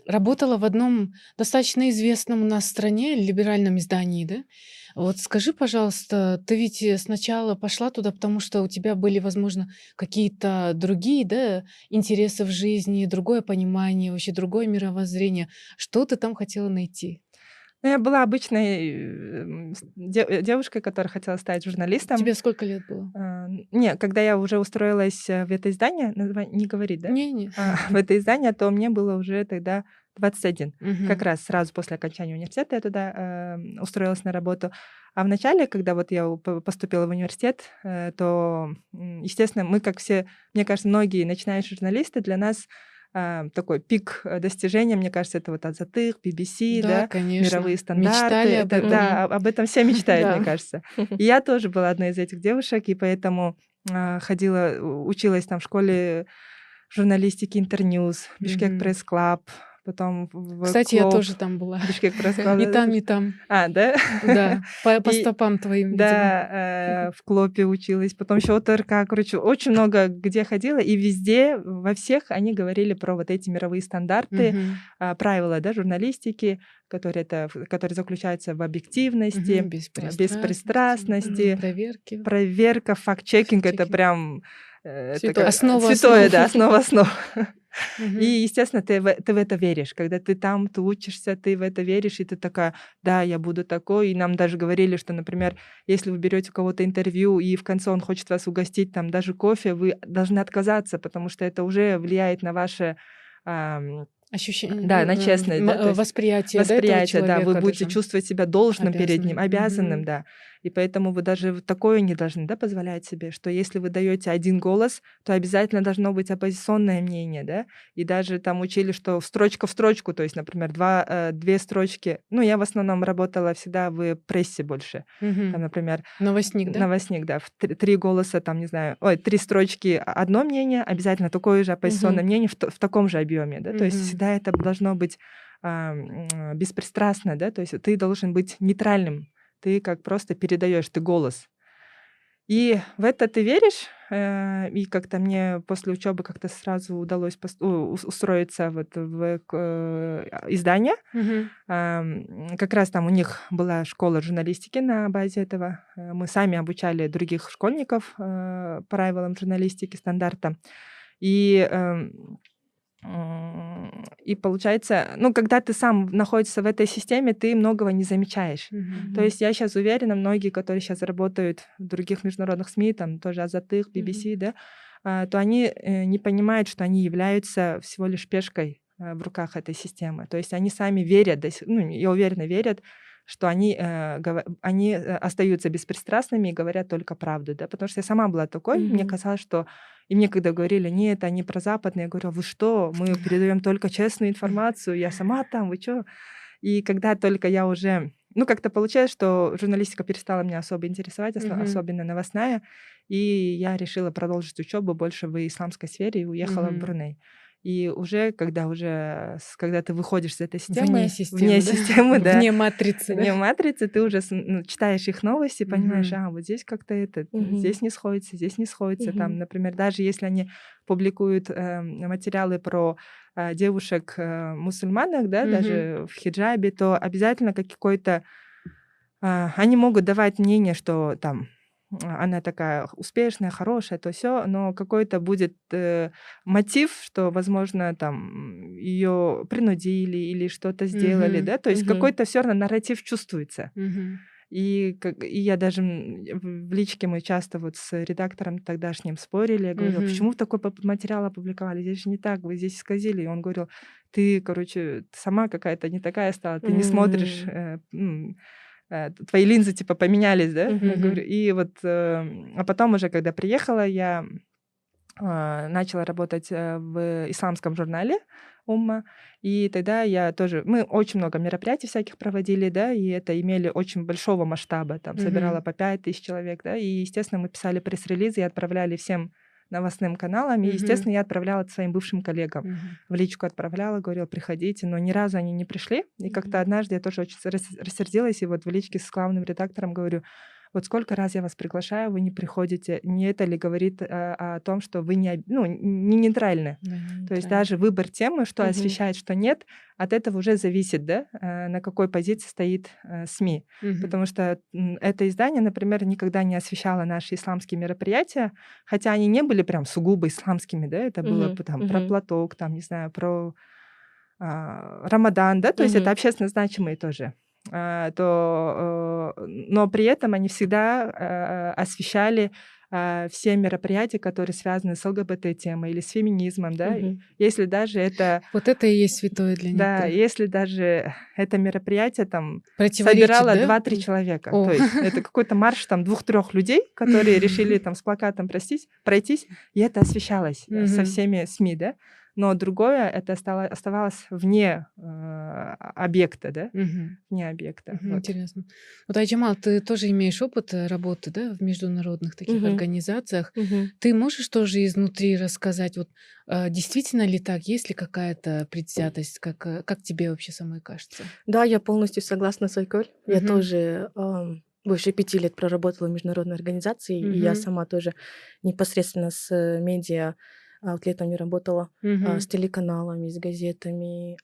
работала в одном достаточно известном у нас стране либеральном издании, да? Вот скажи, пожалуйста, ты ведь сначала пошла туда, потому что у тебя были, возможно, какие-то другие да, интересы в жизни, другое понимание, вообще другое мировоззрение. Что ты там хотела найти? Ну, я была обычной эм, девушкой, которая хотела стать журналистом. Тебе сколько лет было? А, не, когда я уже устроилась э, в это издание, не говорит, да? Не, не. А, [LAUGHS] в это издание, то мне было уже тогда 21. Угу. Как раз сразу после окончания университета я туда э, устроилась на работу. А в начале, когда вот я поступила в университет, э, то, естественно, мы, как все, мне кажется, многие начинающие журналисты, для нас э, такой пик э, достижения, мне кажется, это вот Азатых, BBC, да, да конечно. мировые стандарты. Мечтали об этом. Да, об этом все мечтают, мне кажется. [LAUGHS] И я тоже была одной из этих девушек, и поэтому э, ходила, училась там в школе журналистики Internews, Bishkek Press Club, потом в Кстати, клуб, я тоже там была. Бишкек. [LAUGHS] И там, и там. А, да? Да, по, [LAUGHS] по стопам твоим. Да, э, в Клупе училась, потом еще ОТРК, короче, очень много где ходила, и везде, во всех они говорили про вот эти мировые стандарты, угу. правила, да, журналистики, которые, это, которые заключаются в объективности, угу, беспристрастности, беспристрастности проверки. проверка, факт-чекинг, это прям э, Святое. Основа святое, основ. да, основа основ. [LAUGHS] И, естественно, ты в, ты в это веришь. Когда ты там, ты учишься, ты в это веришь, и ты такая, да, я буду такой. И нам даже говорили, что, например, если вы берете у кого-то интервью, и в конце он хочет вас угостить там даже кофе, вы должны отказаться, потому что это уже влияет на ваше ощущение, да, на честность, да, восприятие, восприятие, да, да, вы будете даже. чувствовать себя должным обязанным. перед ним, обязанным, mm-hmm. да. И поэтому вы даже такое не должны да, позволять себе, что если вы даете один голос, то обязательно должно быть оппозиционное мнение, да. И даже там учили, что строчка в строчку, то есть, например, два, э, две строчки. Ну, я в основном работала всегда в прессе больше. Mm-hmm. Там, например... Новостник, да? Новостник, да. Три, три голоса, там, не знаю, ой, три строчки одно мнение, обязательно такое же оппозиционное mm-hmm. мнение в, в таком же объеме, да. Mm-hmm. То есть всегда это должно быть беспристрастно, да, то есть ты должен быть нейтральным ты как просто передаешь, ты голос. И в это ты веришь, э, и как-то мне после учебы как-то сразу удалось устроиться вот в э, издание. Угу. Как раз там у них была школа журналистики на базе этого. Э, мы сами обучали других школьников правилам журналистики, стандарта. И эм, и получается, ну, когда ты сам находишься в этой системе, ты многого не замечаешь. Mm-hmm. То есть я сейчас уверена, многие, которые сейчас работают в других международных СМИ, там тоже Азатых, BBC, mm-hmm. да, а, то они э, не понимают, что они являются всего лишь пешкой э, в руках этой системы. То есть они сами верят, ну, я уверена, верят, что они, э, они остаются беспристрастными и говорят только правду, да, потому что я сама была такой, mm-hmm. мне казалось, что и мне когда говорили, нет, они про западные, я говорю, «А вы что, мы передаем только честную информацию, я сама там, вы что? И когда только я уже, ну как-то получилось, что журналистика перестала меня особо интересовать, mm-hmm. особенно новостная, и я решила продолжить учебу больше в исламской сфере и уехала mm-hmm. в Бруней. И уже, когда уже, когда ты выходишь из этой системы, вне системы, вне, да? системы, [LAUGHS] да, вне матрицы, вне да? матрицы, ты уже ну, читаешь их новости, понимаешь, угу. а вот здесь как-то это, угу. здесь не сходится, здесь не сходится, угу. там, например, даже если они публикуют э, материалы про э, девушек э, мусульманок, да, угу. даже в хиджабе, то обязательно какой-то э, они могут давать мнение, что там она такая успешная, хорошая, то все, но какой-то будет э, мотив, что, возможно, там ее принудили или что-то сделали, mm-hmm. да, то есть mm-hmm. какой-то все равно нарратив чувствуется. Mm-hmm. И, как, и я даже в личке мы часто вот с редактором тогдашним спорили. Я говорила, mm-hmm. почему такой материал опубликовали? Здесь же не так, вы здесь исказили. И он говорил, ты, короче, сама какая-то не такая стала, ты mm-hmm. не смотришь э, Э, твои линзы типа поменялись, да? Mm-hmm. говорю, и вот, э, а потом уже, когда приехала, я э, начала работать в исламском журнале Умма, и тогда я тоже, мы очень много мероприятий всяких проводили, да, и это имели очень большого масштаба, там, mm-hmm. собирала по пять тысяч человек, да, и, естественно, мы писали пресс-релизы и отправляли всем новостным каналам. И, естественно, я отправляла это своим бывшим коллегам. Mm-hmm. В личку отправляла, говорила, приходите. Но ни разу они не пришли. И как-то однажды я тоже очень рассердилась. И вот в личке с главным редактором говорю, Вот сколько раз я вас приглашаю, вы не приходите. Не это ли говорит а, о том, что вы не, ну, не нейтральны? Да, не То есть даже выбор темы, что угу. освещает, что нет, от этого уже зависит, да, э, на какой позиции стоит э, СМИ. Угу. Потому что это издание, например, никогда не освещало наши исламские мероприятия, хотя они не были прям сугубо исламскими, да, это угу. было там угу. про платок, там, не знаю, про а, Рамадан, да, то угу. есть это общественно значимые тоже то, э, но при этом они всегда э, освещали все мероприятия, которые связаны с ЛГБТ-темой или с феминизмом, да, угу. если даже это... Вот это и есть святое для них. Да, если даже это мероприятие там собирало да? 2-3 человека, О. то есть это какой-то марш там двух-трех людей, которые [LAUGHS] решили там с плакатом простись, пройтись, и это освещалось угу. со всеми СМИ, да, но другое это стало, оставалось вне э, объекта, да, угу. вне объекта. Угу, вот. Интересно. Вот, Айджамал, ты тоже имеешь опыт э, работы, да, в международных таких угу. организациях. Угу. Ты можешь тоже изнутри рассказать, вот э, действительно ли так, есть ли какая-то предвзятость, как, э, как тебе вообще самой кажется? Да, я полностью согласна с Айколь. Угу. Я тоже э, больше пяти лет проработала в международной организации, угу. и я сама тоже непосредственно с медиа аутлетами работала, mm-hmm. с телеканалами, с газетами.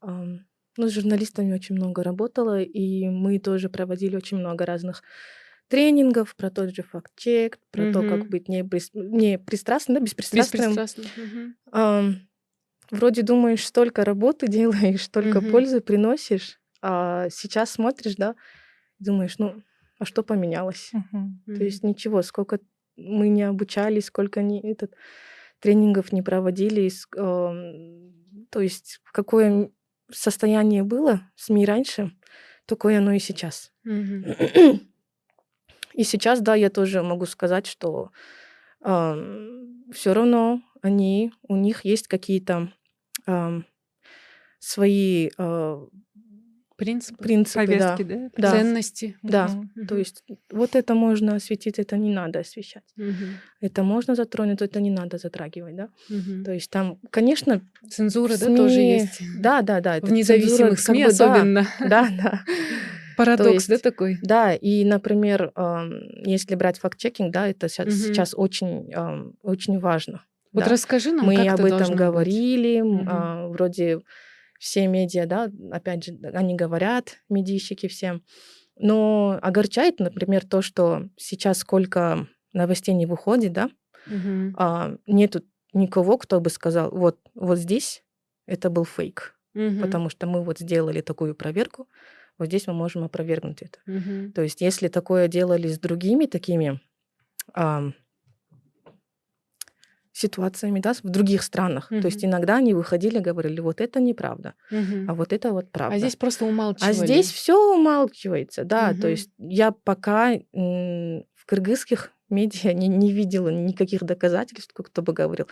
Ну, с журналистами очень много работала, и мы тоже проводили очень много разных тренингов про тот же факт-чек, про mm-hmm. то, как быть не, не пристрастным, да, беспристрастным. беспристрастным. Mm-hmm. А, вроде думаешь, столько работы [LAUGHS] делаешь, столько mm-hmm. пользы приносишь, а сейчас смотришь, да, думаешь, ну, а что поменялось? Mm-hmm. То есть ничего, сколько мы не обучались, сколько не этот тренингов не проводили. То есть какое состояние было СМИ раньше, такое оно и сейчас. Mm-hmm. [CLEARS THROAT] И сейчас, да, я тоже могу сказать, что э, все равно они, у них есть какие-то э, свои э, Принципы, принципы повестки, да, да. ценности. Да, угу. то есть вот это можно осветить, это не надо освещать. Угу. Это можно затронуть, это не надо затрагивать, да. Угу. То есть там, конечно, цензура, СМИ... да, тоже есть. Да, да, да. В независимых СМИ как бы, особенно. Да, да. Парадокс, есть, да, такой? Да, и, например, если брать факт-чекинг, да, это сейчас, угу. сейчас очень, очень важно. Вот да. расскажи нам, Мы как об этом говорили, угу. вроде все медиа, да, опять же, они говорят, медийщики все. Но огорчает, например, то, что сейчас сколько новостей не выходит, да, угу. а, нету никого, кто бы сказал, вот, вот здесь это был фейк, угу. потому что мы вот сделали такую проверку, вот здесь мы можем опровергнуть это. Угу. То есть, если такое делали с другими такими а, ситуациями, да, в других странах. Угу. То есть иногда они выходили, говорили, вот это неправда, угу. а вот это вот правда. А здесь просто умалчивали. А здесь все умалчивается, да. Угу. То есть я пока в кыргызских медиа не, не видела никаких доказательств, кто бы говорил,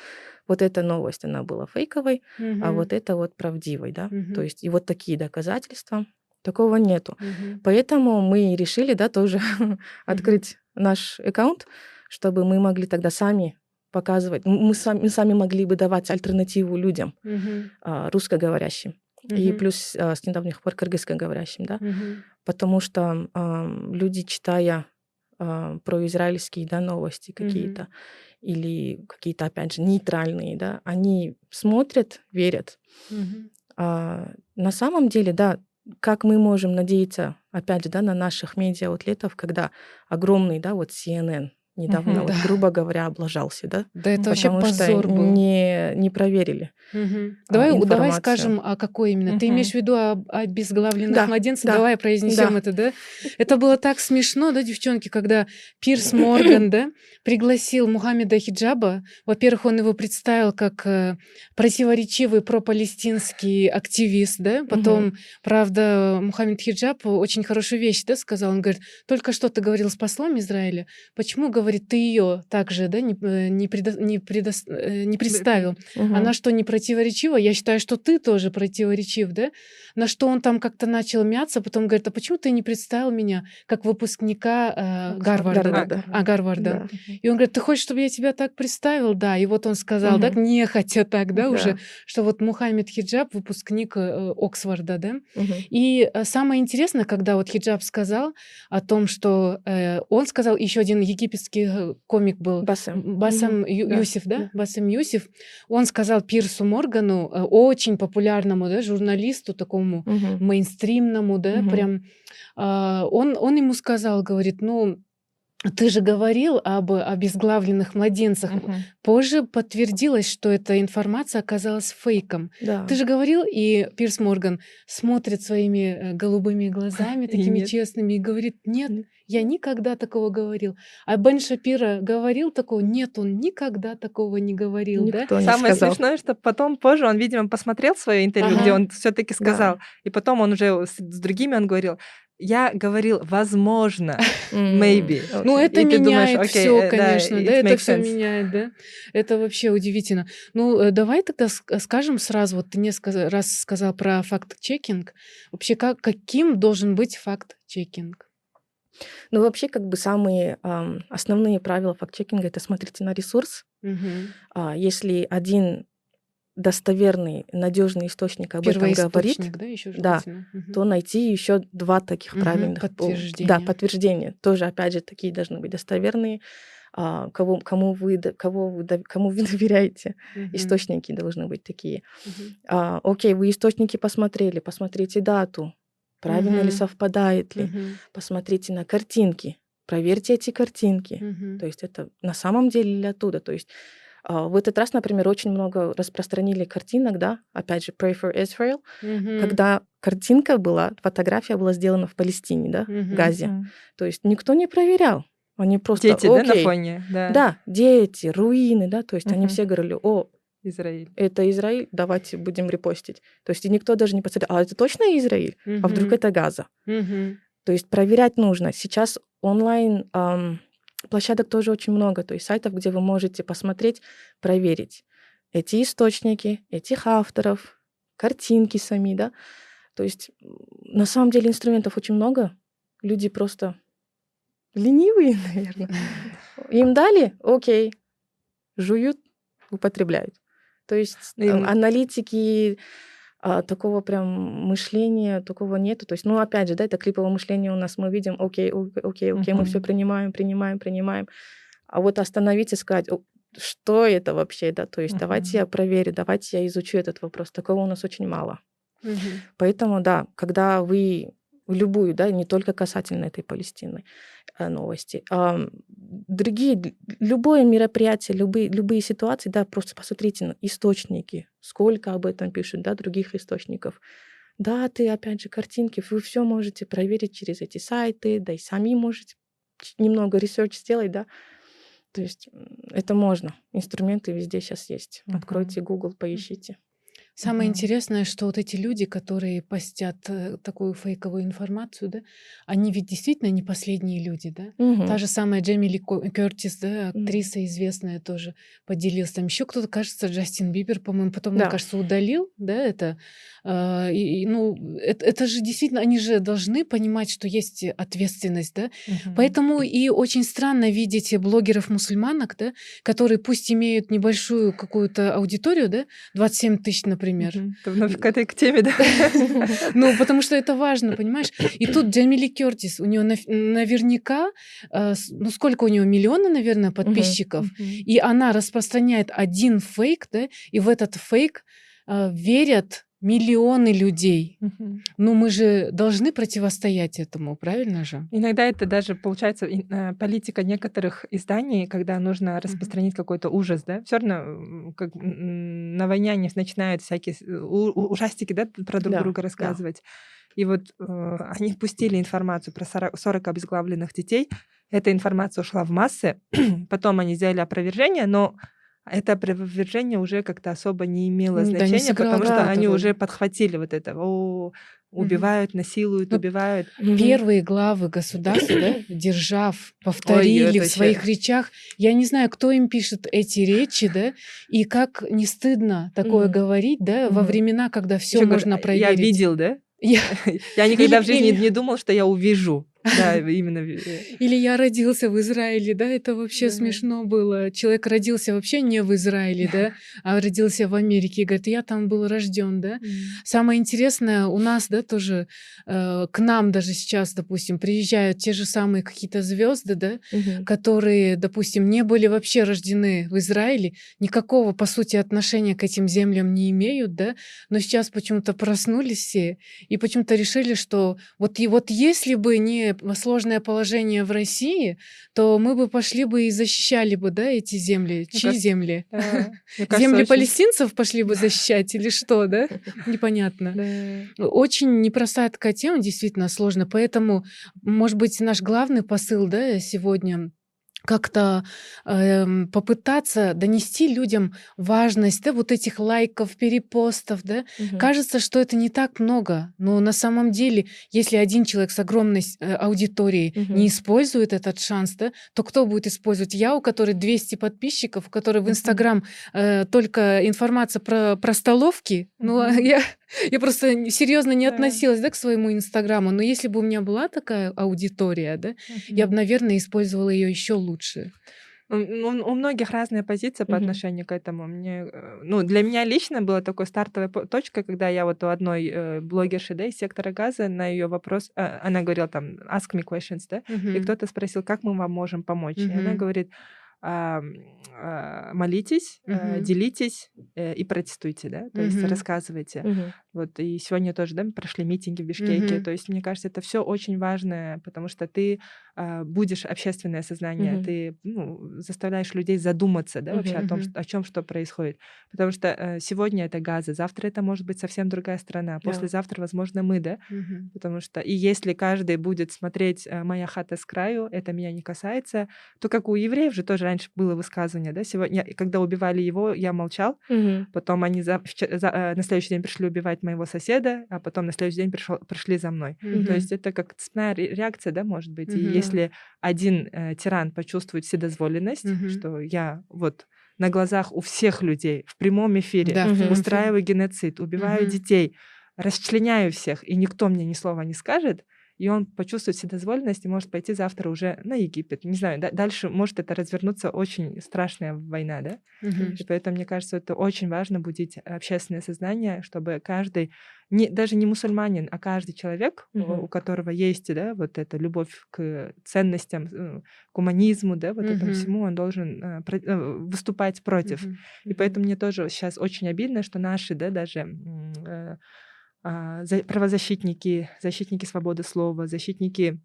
вот эта новость, она была фейковой, угу. а вот это вот правдивой, да. Угу. То есть и вот такие доказательства, такого нету. Угу. Поэтому мы решили, да, тоже [LAUGHS] открыть наш аккаунт, чтобы мы могли тогда сами показывать. Мы сами, мы сами могли бы давать альтернативу людям а, русскоговорящим. Uh-huh. И плюс а, с недавних пор кыргызскоговорящим, да. Uh-huh. Потому что а, люди, читая про израильские да, новости какие-то, uh-huh. или какие-то, опять же, нейтральные, да, они смотрят, верят. Uh-huh. А, на самом деле, да, как мы можем надеяться, опять же, да, на наших медиа-аутлетов, когда огромный, да, вот CNN, недавно, угу, вот, да. грубо говоря, облажался, да? Да, это вообще позор был. Не, не проверили. Угу. Давай, давай скажем, а какой именно. Угу. Ты имеешь в виду о обезглавленных да, младенцах? Да, давай произнесем да. это, да? Это было так смешно, да, девчонки, когда Пирс Морган, да, пригласил Мухаммеда Хиджаба. Во-первых, он его представил как э, противоречивый пропалестинский активист, да? Потом, угу. правда, Мухаммед Хиджаб очень хорошую вещь, да, сказал. Он говорит, только что ты говорил с послом Израиля, почему говорит, ты ее также, да, не, э, не, предо, не, предо, э, не представил. Угу. Она что, не противоречива? Я считаю, что ты тоже противоречив, да? На что он там как-то начал мяться, потом говорит, а почему ты не представил меня как выпускника э, Гарварда? Гарварда. А, Гарварда. Да. И он говорит, ты хочешь, чтобы я тебя так представил? Да. И вот он сказал, угу. да, нехотя так, да, да, уже, что вот Мухаммед Хиджаб, выпускник э, Оксфорда, да? Угу. И э, самое интересное, когда вот Хиджаб сказал о том, что э, он сказал, еще один египетский э, комик был, Басем, Басем угу. Ю, да. Юсиф, да? да, Басем Юсиф, он сказал Пирсу Моргану, э, очень популярному, да, журналисту такому угу. мейнстримному, да, угу. прям, э, он, он ему сказал, говорит, ну, ты же говорил об обезглавленных младенцах. Угу. Позже подтвердилось, что эта информация оказалась фейком. Да. Ты же говорил, и Пирс Морган смотрит своими э, голубыми глазами, [LAUGHS] такими и честными, и говорит, нет, я никогда такого говорил. А Бен Шапира говорил такого? Нет, он никогда такого не говорил. Никто да? не Самое сказал. смешное, что потом позже он, видимо, посмотрел свое интервью, ага. где он все-таки сказал. Да. И потом он уже с, с другими он говорил, я говорил, возможно, maybe. Ну, это и меняет okay, все, э, конечно, да, да это все меняет, да. Это вообще удивительно. Ну, э, давай тогда скажем сразу, вот ты несколько раз сказал про факт-чекинг. Вообще, как, каким должен быть факт-чекинг? Ну, вообще, как бы самые э, основные правила факт-чекинга это смотрите на ресурс. Угу. А, если один достоверный, надежный источник об этом говорит, да, еще да, угу. то найти еще два таких угу, правильных подтверждения. Да, подтверждения. Тоже, опять же, такие должны быть достоверные. А, кого, кому, вы, кого вы, кому вы [LAUGHS] доверяете. Угу. Источники должны быть такие. Угу. А, окей, вы источники посмотрели, посмотрите дату, правильно угу. ли совпадает ли. Угу. Посмотрите на картинки, проверьте эти картинки. Угу. То есть это на самом деле ли оттуда. То есть в этот раз, например, очень много распространили картинок, да, опять же, Pray for Israel, mm-hmm. когда картинка была, фотография была сделана в Палестине, да, mm-hmm. в Газе. Mm-hmm. То есть никто не проверял. Они просто... Дети, Окей. да, на фоне? Да. да, дети, руины, да, то есть mm-hmm. они все говорили, о, Израиль. Это Израиль, давайте будем репостить. То есть никто даже не посмотрел, а это точно Израиль? Mm-hmm. А вдруг это Газа? Mm-hmm. То есть проверять нужно. Сейчас онлайн эм, Площадок тоже очень много, то есть сайтов, где вы можете посмотреть, проверить эти источники, этих авторов, картинки сами, да. То есть на самом деле инструментов очень много. Люди просто ленивые, [LAUGHS] наверное. [LAUGHS] Им дали, окей, жуют, употребляют. То есть аналитики, а, такого прям мышления, такого нету. То есть, ну, опять же, да, это клиповое мышление у нас, мы видим, окей, окей, окей, uh-huh. мы все принимаем, принимаем, принимаем. А вот остановить и сказать, что это вообще, да, то есть uh-huh. давайте я проверю, давайте я изучу этот вопрос. Такого у нас очень мало. Uh-huh. Поэтому, да, когда вы любую, да, не только касательно этой Палестины э, новости. А другие, любое мероприятие, любые, любые ситуации, да, просто посмотрите на источники, сколько об этом пишут, да, других источников. Да, ты, опять же, картинки, вы все можете проверить через эти сайты, да и сами можете немного research сделать, да. То есть это можно. Инструменты везде сейчас есть. Откройте Google, поищите. Самое угу. интересное, что вот эти люди, которые постят э, такую фейковую информацию, да, они ведь действительно не последние люди, да. Угу. Та же самая Джемили Кертис, да, актриса угу. известная тоже поделилась. Там еще кто-то, кажется, Джастин Бибер, по-моему, потом, да. мне кажется, удалил, да, это. Э, и, ну, это, это же действительно, они же должны понимать, что есть ответственность, да. Угу. Поэтому и очень странно видеть блогеров-мусульманок, да, которые пусть имеют небольшую какую-то аудиторию, да, 27 тысяч, например, например. Ты вновь к этой к теме, да? [LAUGHS] Ну, потому что это важно, понимаешь? И тут Джамили Кертис, у нее наверняка, э, ну, сколько у нее, миллиона, наверное, подписчиков, и она распространяет один фейк, да, и в этот фейк э, верят миллионы людей. Угу. Ну, мы же должны противостоять этому, правильно же? Иногда это даже получается э, политика некоторых изданий, когда нужно распространить угу. какой-то ужас, да? Все равно как на войне они начинают всякие ужастики, да, про друг да, друга рассказывать. Да. И вот э, они пустили информацию про 40, 40 обезглавленных детей. Эта информация ушла в массы. [CLEARS THROAT] Потом они сделали опровержение, но это опровержение уже как-то особо не имело значения, да, потому что они уже подхватили вот это. О, убивают, mm насилуют, ну, убивают. Первые главы государства, да, [COUGHS] держав, повторили Ой, в своих речах. Я не знаю, кто им пишет эти речи, да, и как не стыдно такое mm говорить, да, mm во времена, когда все можно проверить. Я видел, да? Я, [LAUGHS] я никогда в [LAUGHS] жизни не думал, что я увижу. Да, именно. Э, Или я родился в Израиле, да, это вообще да. смешно было. Человек родился вообще не в Израиле, да, [LAUGHS] а родился в Америке и говорит, я там был рожден, да. Mm. Самое интересное, у нас, да, тоже э, к нам даже сейчас, допустим, приезжают те же самые какие-то звезды, да, mm-hmm. которые, допустим, не были вообще рождены в Израиле, никакого, по сути, отношения к этим землям не имеют, да, но сейчас почему-то проснулись все и почему-то решили, что вот, и вот если бы не сложное положение в России, то мы бы пошли бы и защищали бы, да, эти земли. Чьи кажется, земли? Да. [LAUGHS] Земли очень... палестинцев пошли бы [LAUGHS] защищать или что, да? Непонятно. Да. Очень непростая такая тема, действительно сложно. Поэтому, может быть, наш главный посыл, да, сегодня как-то э, попытаться донести людям важность да, вот этих лайков, перепостов. Да? Угу. Кажется, что это не так много, но на самом деле, если один человек с огромной э, аудиторией угу. не использует этот шанс, да, то кто будет использовать? Я, у которой 200 подписчиков, у которой в Инстаграм э, только информация про, про столовки, угу. ну, я я просто серьезно не относилась да, к своему инстаграму, но если бы у меня была такая аудитория, да, uh-huh. я бы, наверное, использовала ее еще лучше. У, у многих разная позиция по отношению к этому. Мне, э, ну, для меня лично была такой стартовой точкой, когда я вот у одной э, блогерши, да, из сектора газа, на ее вопрос, э, она говорила там, ask me questions, да, uh-huh. и кто-то спросил, как мы вам можем помочь. Uh-huh. И она говорит, а, молитесь, угу. делитесь э, и протестуйте, да, то угу. есть рассказывайте. Вот и сегодня тоже, да, прошли митинги в Бишкеке, угу. то есть мне кажется, это все очень важно, потому что ты а, будешь общественное сознание, угу. ты ну, заставляешь людей задуматься, да, вообще угу. о том, что, о чем что происходит, потому что э, сегодня это Газа, завтра это может быть совсем другая страна, послезавтра, возможно, мы, да, угу. потому что и если каждый будет смотреть э, моя хата с краю, это меня не касается, то как у евреев же тоже раньше было высказывание, да, сегодня, когда убивали его, я молчал, угу. потом они за, за, э, на следующий день пришли убивать моего соседа, а потом на следующий день пришел, пришли за мной. Угу. То есть это как цепная реакция, да, может быть. Угу. И если один э, тиран почувствует вседозволенность, угу. что я вот на глазах у всех людей в прямом эфире да, угу. устраиваю геноцид, убиваю угу. детей, расчленяю всех, и никто мне ни слова не скажет, и он почувствует вседозволенность и может пойти завтра уже на Египет. Не знаю, да, дальше может это развернуться очень страшная война, да? Угу. И поэтому, мне кажется, это очень важно будить общественное сознание, чтобы каждый, не, даже не мусульманин, а каждый человек, угу. у, которого есть, да, вот эта любовь к ценностям, э, к гуманизму, да, вот угу. этому всему, он должен э, э, выступать против. Угу. И поэтому мне тоже сейчас очень обидно, что наши, да, даже э, правозащитники, защитники свободы слова, защитники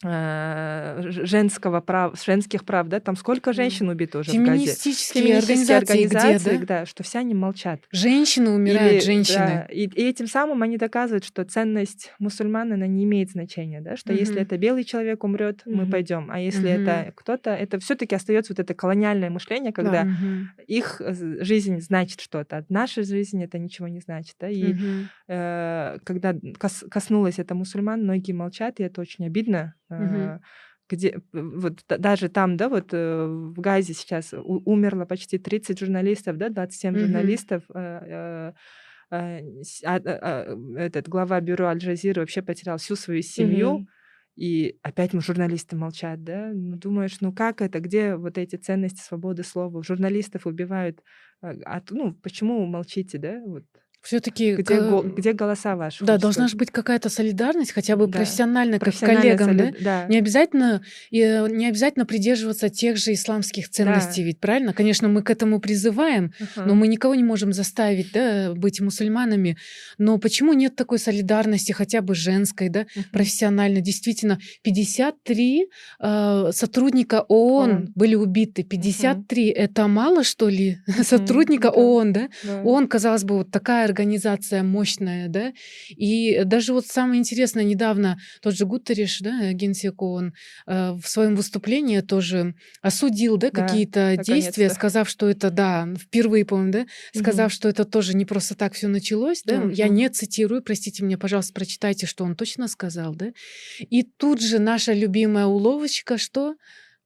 женского прав, женских прав, да, там сколько женщин убито уже в Газе. Феминистические организации, организации где, да? да, что все они молчат. Женщины умирают, Или, женщины. Да, и, и этим самым они доказывают, что ценность мусульман, она не имеет значения, да, что угу. если это белый человек умрет, угу. мы пойдем, а если угу. это кто-то, это все-таки остается вот это колониальное мышление, когда да. угу. их э, жизнь значит что-то, а наша жизнь это ничего не значит, да, и угу. э, когда кос, коснулось это мусульман, многие молчат, и это очень обидно, Угу. где вот даже там, да, вот э, в Газе сейчас умерло почти 30 журналистов, да, 27 угу. журналистов. Э, а, а, этот глава бюро Аль-Джазира вообще потерял всю свою семью. Угу. И опять мы журналисты молчат, да? Ну, думаешь, ну как это, где вот эти ценности свободы слова? Журналистов убивают. А, ну, почему молчите, да? Вот. Все-таки где, го, где голоса ваши? Да, должна же быть какая-то солидарность, хотя бы да. профессиональная, как коллегам, соли... да? да? Не обязательно, не обязательно придерживаться тех же исламских ценностей, да. ведь правильно? Конечно, мы к этому призываем, uh-huh. но мы никого не можем заставить, да, быть мусульманами. Но почему нет такой солидарности, хотя бы женской, да, uh-huh. профессиональной? Действительно, 53 э, сотрудника ООН uh-huh. были убиты. 53 uh-huh. это мало что ли uh-huh. сотрудника uh-huh. ООН, да? Uh-huh. ООН, казалось бы, вот такая организация мощная, да, и даже вот самое интересное, недавно тот же Гуттериш, да, генсек ООН, э, в своем выступлении тоже осудил, да, Да, какие-то действия, сказав, что это, да, впервые, по-моему, да, сказав, что это тоже не просто так все началось, да, я Мгм. не цитирую, простите меня, пожалуйста, прочитайте, что он точно сказал, да, и тут же наша любимая уловочка, что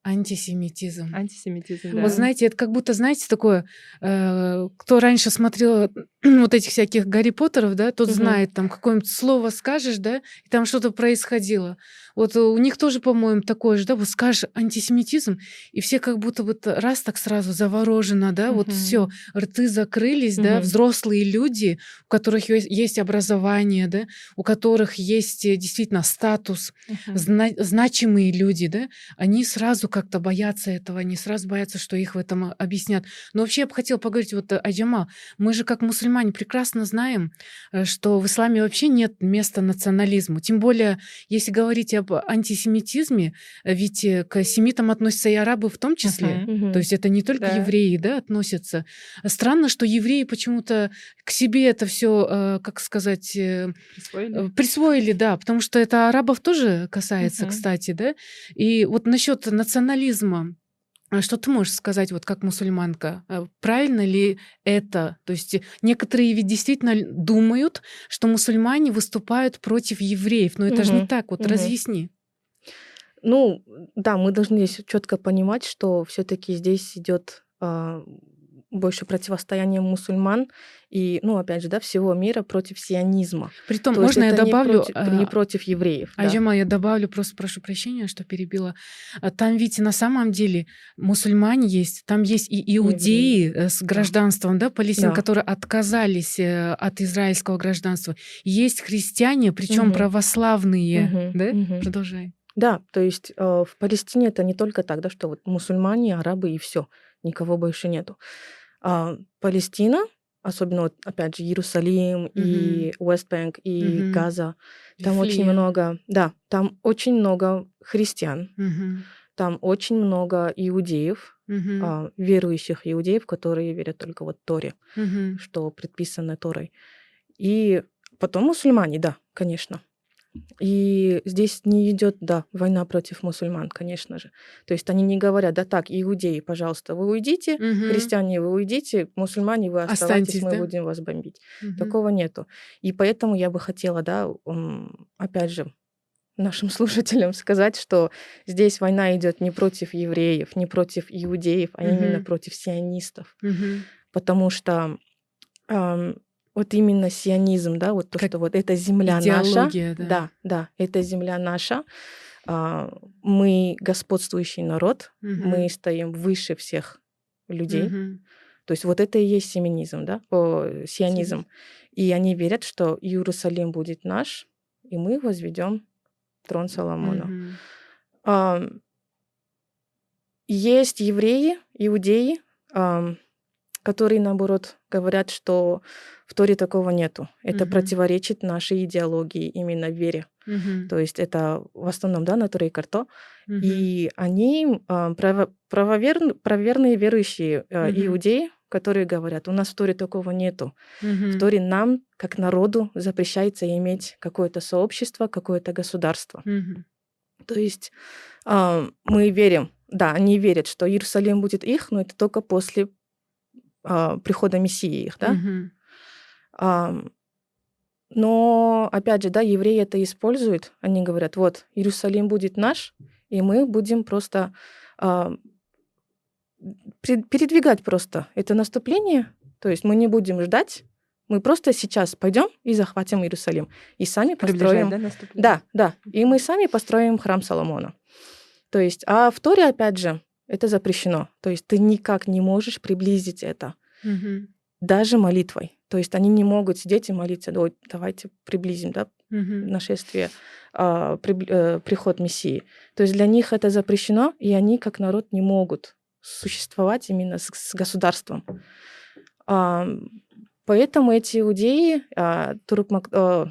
антисемитизм. Антисемитизм, Да. Вот знаете, это как будто, знаете, такое, э, кто раньше смотрел [CLEARS THROAT] вот этих всяких Гарри Поттеров, да, тот Мгм. знает, там какое-нибудь слово скажешь, да, и там что-то происходило. Вот у них тоже, по-моему, такое же, да, вот скажешь антисемитизм, и все как будто вот раз так сразу заворожено, да, вот Мгм. все, рты закрылись, да, Мгм. взрослые люди, у которых есть- образование, да, у которых есть э, действительно статус, Мгм. зна- значимые люди, да, они сразу как-то боятся этого, они сразу боятся, что их в этом объяснят. Но вообще я бы хотела поговорить, вот, э, Аджамал, мы же как мусульмане прекрасно знаем, э, что в исламе вообще нет места национализму. Тем более, если говорить об антисемитизме, э, ведь э, к семитам относятся и арабы в том числе. Мгм. То есть это не только Да. евреи, да, относятся. Странно, что евреи почему-то к себе это все, как сказать, э, Присвоили? Э, Присвоили, да, потому что это арабов тоже касается, Мгм. кстати, да. И вот насчет национализма, что ты можешь сказать, вот как мусульманка, а правильно ли это? То есть некоторые ведь действительно думают, что мусульмане выступают против евреев, но это же не так. Вот Мгм. разъясни. Ну, да, мы должны здесь четко понимать, что все-таки здесь идет а, больше противостояние мусульман и, ну, опять же, да, всего мира против сионизма. Притом, То можно я это не добавлю? против, не а, против евреев. да. Айжама, я добавлю, просто прошу прощения, что перебила. А Там ведь на самом деле мусульмане есть, там есть и иудеи э, с гражданством, да, Палестины, Да. которые отказались э, от израильского гражданства. Есть христиане, причем Мгм. православные, Мгм, да? мгм. Продолжай. Да, то есть э, в Палестине это не только так, да, что вот мусульмане, арабы и все, никого больше нету. А Палестина, особенно вот опять же Иерусалим и Уэстбэнк и Мгм. Газа, там очень Вифлеем. много, да, там очень много христиан, Мгм. там очень много иудеев, Мгм. а, верующих иудеев, которые верят только вот Торе, Мгм. что предписано Торой. И потом мусульмане, да, конечно. И здесь не идет, да, война против мусульман, конечно же. То есть они не говорят, да так, иудеи, пожалуйста, вы уйдите, Мгм. христиане, вы уйдите, мусульмане, вы оставайтесь, Останьтесь, мы да? будем вас бомбить. Мгм. Такого нету. И поэтому я бы хотела, да, опять же, нашим [LAUGHS] слушателям сказать, что здесь война идет не против евреев, не против иудеев, а именно Мгм. против сионистов. Мгм. Потому что ам, вот именно сионизм, да, вот то, Как что вот эта земля наша, да. да, да, это земля наша, а, мы господствующий народ, Мгм. мы стоим выше всех людей. Мгм. То есть вот это и есть семинизм, да, о, сионизм. И они верят, что Иерусалим будет наш, и мы возведем трон Соломона. Мгм. Ам, Есть евреи, иудеи, ам, которые, наоборот, говорят, что в Торе такого нету. Это Мгм. противоречит нашей идеологии, именно вере. Мгм. То есть это в основном, да, на Торе и Карто. Мгм. И они а, право- правоверн- правоверные верующие а, Мгм. иудеи, которые говорят, у нас в Торе такого нету. Мгм. В Торе нам, как народу, запрещается иметь какое-то сообщество, какое-то государство. Мгм. То есть а, мы верим, да, они верят, что Иерусалим будет их, но это только после а, прихода Мессии их, да. Мгм. Ам, но, опять же, да, евреи это используют. Они говорят, вот, Иерусалим будет наш, и мы будем просто а, передвигать просто это наступление. То есть мы не будем ждать, мы просто сейчас пойдем и захватим Иерусалим. И сами построим да, наступление? да, да. И мы сами построим храм Соломона. То есть, а в Торе, опять же, это запрещено. То есть ты никак не можешь приблизить это, Мгм. даже молитвой. То есть они не могут сидеть и молиться, «Ой, давайте приблизим, да, Мгм. нашествие, а, прибли- э, приход Мессии. То есть для них это запрещено, и они как народ не могут существовать именно с, с государством. А, поэтому эти иудеи, а, Туркмак- э,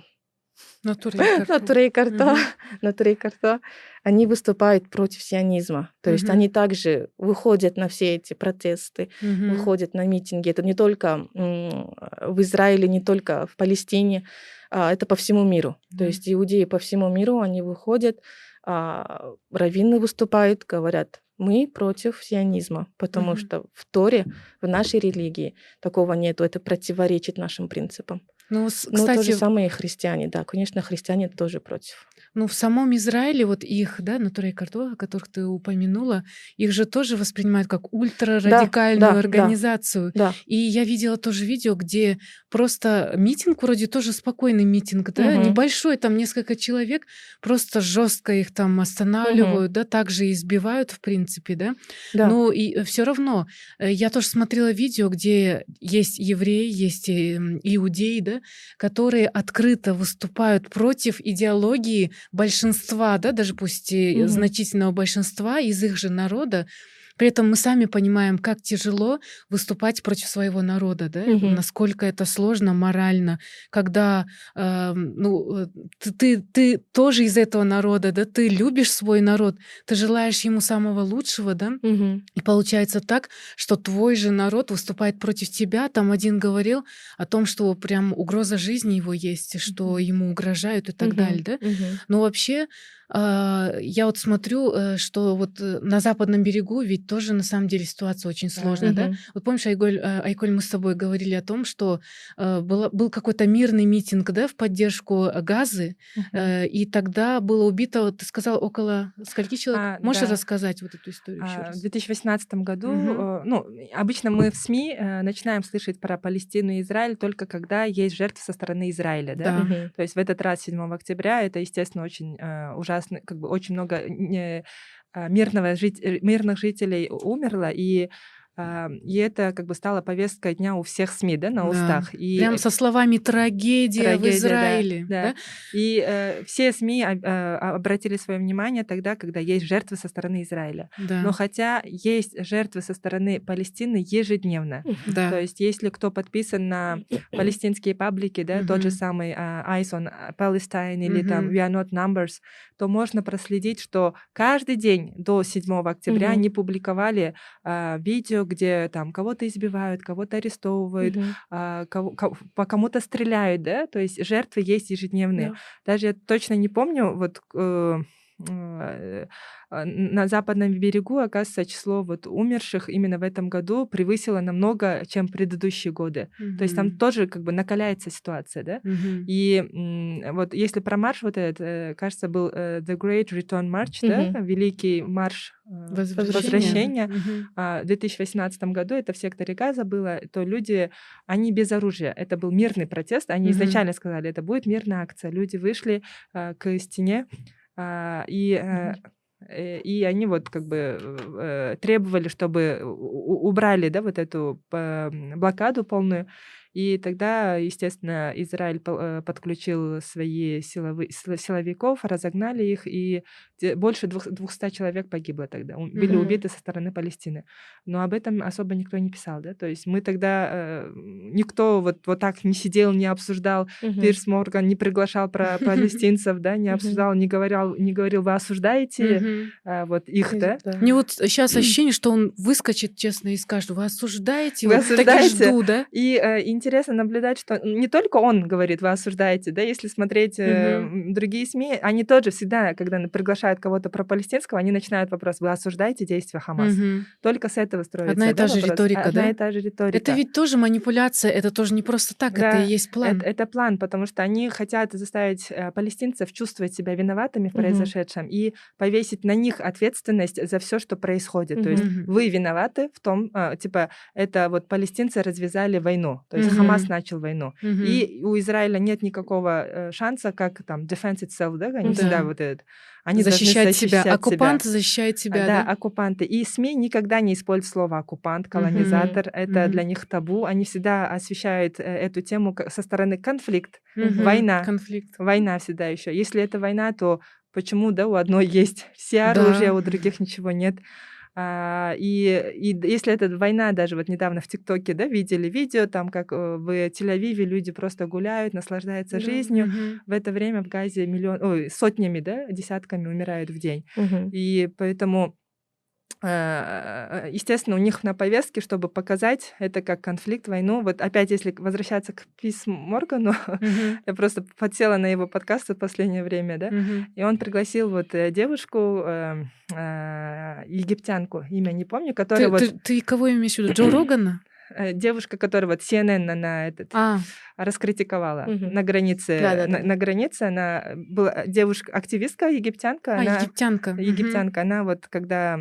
Натуре и Карто, [LAUGHS] Натуре и Карто, они выступают против сионизма. То есть они также выходят на все эти протесты, выходят на митинги. Это не только в Израиле, не только в Палестине, а это по всему миру. То есть иудеи по всему миру, они выходят, а раввины выступают, говорят, мы против сионизма, потому mm-hmm. что в Торе, в нашей религии такого нету, это противоречит нашим принципам. Ну, кстати, Но то же самое и христиане, да, конечно, христиане тоже против. Ну, в самом Израиле вот их, да, Натура и Карто, которых ты упомянула, их же тоже воспринимают как ультрарадикальную да, да, организацию. Да, да. И я видела тоже видео, где просто митинг, вроде тоже спокойный митинг, да, угу. небольшой, там несколько человек, просто жестко их там останавливают, угу. да, также избивают, в принципе, да. да. Ну, и все равно, э, я тоже смотрела видео, где есть евреи, есть эм, иудеи, да, которые открыто выступают против идеологии большинства, да, даже пусть и угу. значительного большинства из их же народа, при этом мы сами понимаем, как тяжело выступать против своего народа, да, угу. насколько это сложно морально, когда э, ну, ты, ты, ты тоже из этого народа, да, ты любишь свой народ, ты желаешь ему самого лучшего, да, угу. и получается так, что твой же народ выступает против тебя. Там один говорил о том, что прям угроза жизни его есть, что ему угрожают и так угу. далее, да. Угу. Но вообще я вот смотрю, э, что вот э, на западном берегу ведь тоже на самом деле ситуация очень сложная, да? Вот помнишь, Айголь, э, Айколь, мы с тобой говорили о том, что было, был какой-то мирный митинг, да, в поддержку газы, uh-huh. и тогда было убито, ты сказал, около скольки человек? А, Можешь да. рассказать вот эту историю еще а, раз? В 2018 году, uh-huh. ну, обычно мы в СМИ начинаем слышать про Палестину и Израиль только когда есть жертвы со стороны Израиля, да? да. Uh-huh. То есть в этот раз, 7 октября, это, естественно, очень ужасно ужасно, как бы очень много не, а, мирного жить, э, мирных жителей умерло, и и это как бы стало повесткой дня у всех СМИ, да, на да. устах. И Прям со словами трагедия, трагедия в Израиле. Да, да. да? И э, все СМИ э, обратили свое внимание тогда, когда есть жертвы со стороны Израиля. Да. Но хотя есть жертвы со стороны Палестины ежедневно. Да. То есть если кто подписан на палестинские паблики, да, тот же самый uh, Eyes on Palestine или там We Are Not Numbers, то можно проследить, что каждый день до 7 октября они публиковали э, видео, где там кого-то избивают, кого-то арестовывают, угу. а, кого, кого, по кому-то стреляют, да, то есть жертвы есть ежедневные. Да. Даже я точно не помню, вот э, на западном берегу, оказывается, число вот умерших именно в этом году превысило намного, чем предыдущие годы. Mm-hmm. То есть там тоже как бы накаляется ситуация, да. Mm-hmm. И вот если про марш вот этот, э, кажется, был э, The Great Return March, mm-hmm. да, великий марш э, возвращения, возвращения. Mm-hmm. в 2018 году это в секторе Газа было, то люди, они без оружия. Это был мирный протест. Они mm-hmm. изначально сказали, это будет мирная акция. Люди вышли к стене и mm-hmm Э, и они вот как бы э, требовали, чтобы убрали, да, вот эту блокаду полную, и тогда, естественно, Израиль э, подключил свои силовы, силовиков, разогнали их, и больше 200 человек погибло тогда, были mm-hmm. убиты со стороны Палестины. Но об этом особо никто не писал, да, то есть мы тогда, э, никто вот, вот так не сидел, не обсуждал, mm-hmm. Пирс Морган не приглашал про [LAUGHS] палестинцев, да, не обсуждал, не говорил, не говорил, вы осуждаете э, вот их, да? Мне вот сейчас ощущение, что он выскочит, честно, и скажет, вы осуждаете, вы осуждаете, жду, да? И интересно наблюдать, что не только он говорит, вы осуждаете, да, если смотреть угу. другие СМИ, они тоже всегда, когда приглашают кого-то про палестинского, они начинают вопрос, вы осуждаете действия Хамас. Угу. Только с этого строится. Одна и та да, же вопрос? риторика, Одна да? и та же риторика. Это ведь тоже манипуляция, это тоже не просто так, да, это и есть план. Это, это план, потому что они хотят заставить э, палестинцев чувствовать себя виноватыми в произошедшем угу. и повесить на них ответственность за все, что происходит. Угу. То есть вы виноваты в том, э, типа, это вот палестинцы развязали войну. То есть угу. Хамас начал войну. Угу. И у Израиля нет никакого э, шанса, как там defense itself, да, они да. всегда вот этот. Они защищать себя. Оккупант себя. защищает себя. Да, да, оккупанты. И СМИ никогда не используют слово оккупант, колонизатор. Угу. Это угу. для них табу. Они всегда освещают э, эту тему со стороны конфликт, угу. война. Конфликт. Война всегда еще. Если это война, то почему, да, у одной [LAUGHS] есть все оружие, да. у других ничего нет. А, и, и если это война, даже вот недавно в ТикТоке, да, видели видео, там, как э, в Тель-Авиве люди просто гуляют, наслаждаются да. жизнью. Угу. В это время в Газе миллион, ой, сотнями, да, десятками умирают в день. Угу. И поэтому естественно, у них на повестке, чтобы показать это как конфликт, войну. Вот опять, если возвращаться к Пис Моргану, uh-huh. [LAUGHS] я просто подсела на его подкаст в последнее время, да, uh-huh. и он пригласил вот э, девушку, э, э, египтянку, имя не помню, которая ты, вот... Ты, ты кого имеешь в виду? Джо [CLEARS THROAT] Рогана? Э, девушка, которая вот CNN на этот а. Раскритиковала угу. на границе, да, да, да. На, на границе она была девушка активистка египтянка, а, она, египтянка, египтянка, угу. она вот когда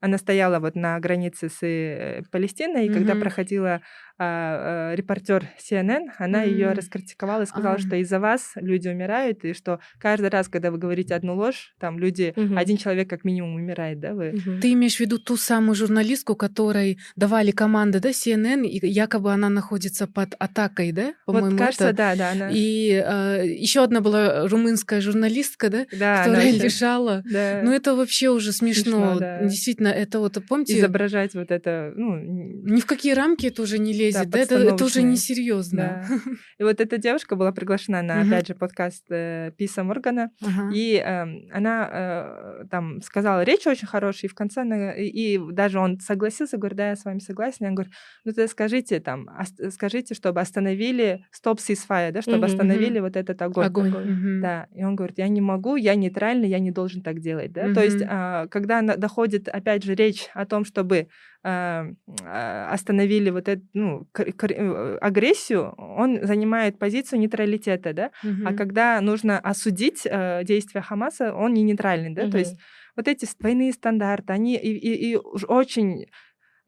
она стояла вот на границе с э, Палестиной, и угу. когда проходила а, а, репортер CNN, она mm-hmm. ее раскритиковала и сказала, ah. что из-за вас люди умирают, и что каждый раз, когда вы говорите одну ложь, там люди, mm-hmm. один человек как минимум умирает, да, вы. Mm-hmm. Ты имеешь в виду ту самую журналистку, которой давали команды, да, CNN, и якобы она находится под атакой, да, по-моему, вот, кажется, это... да, да, она. И э, а, еще одна была румынская журналистка, да, да которая она лежала. Да. Ну это вообще уже смешно, смешно да. действительно, это вот помните. Изображать вот это, ну. Ни в какие рамки это уже не лезет да, да? Это, это уже несерьезно. Да. И вот эта девушка была приглашена на, опять же, подкаст э, Писа Моргана, и э, она э, там сказала речь очень хорошая, и в конце она, и, и даже он согласился, говорит, да, я с вами согласен. Я говорю, ну тогда скажите там, скажите, чтобы остановили стоп ceasefire, да, чтобы остановили вот этот огонь. Огонь. Да, и он говорит, я не могу, я нейтральный, я не должен так делать, да. То есть, э, когда доходит, опять же, речь о том, чтобы а, а, остановили вот эту ну, э, агрессию, он занимает позицию нейтралитета, да, угу. а когда нужно осудить э, действия Хамаса, он не нейтральный, да, угу. то есть вот эти двойные стандарты, они и, и, и очень а,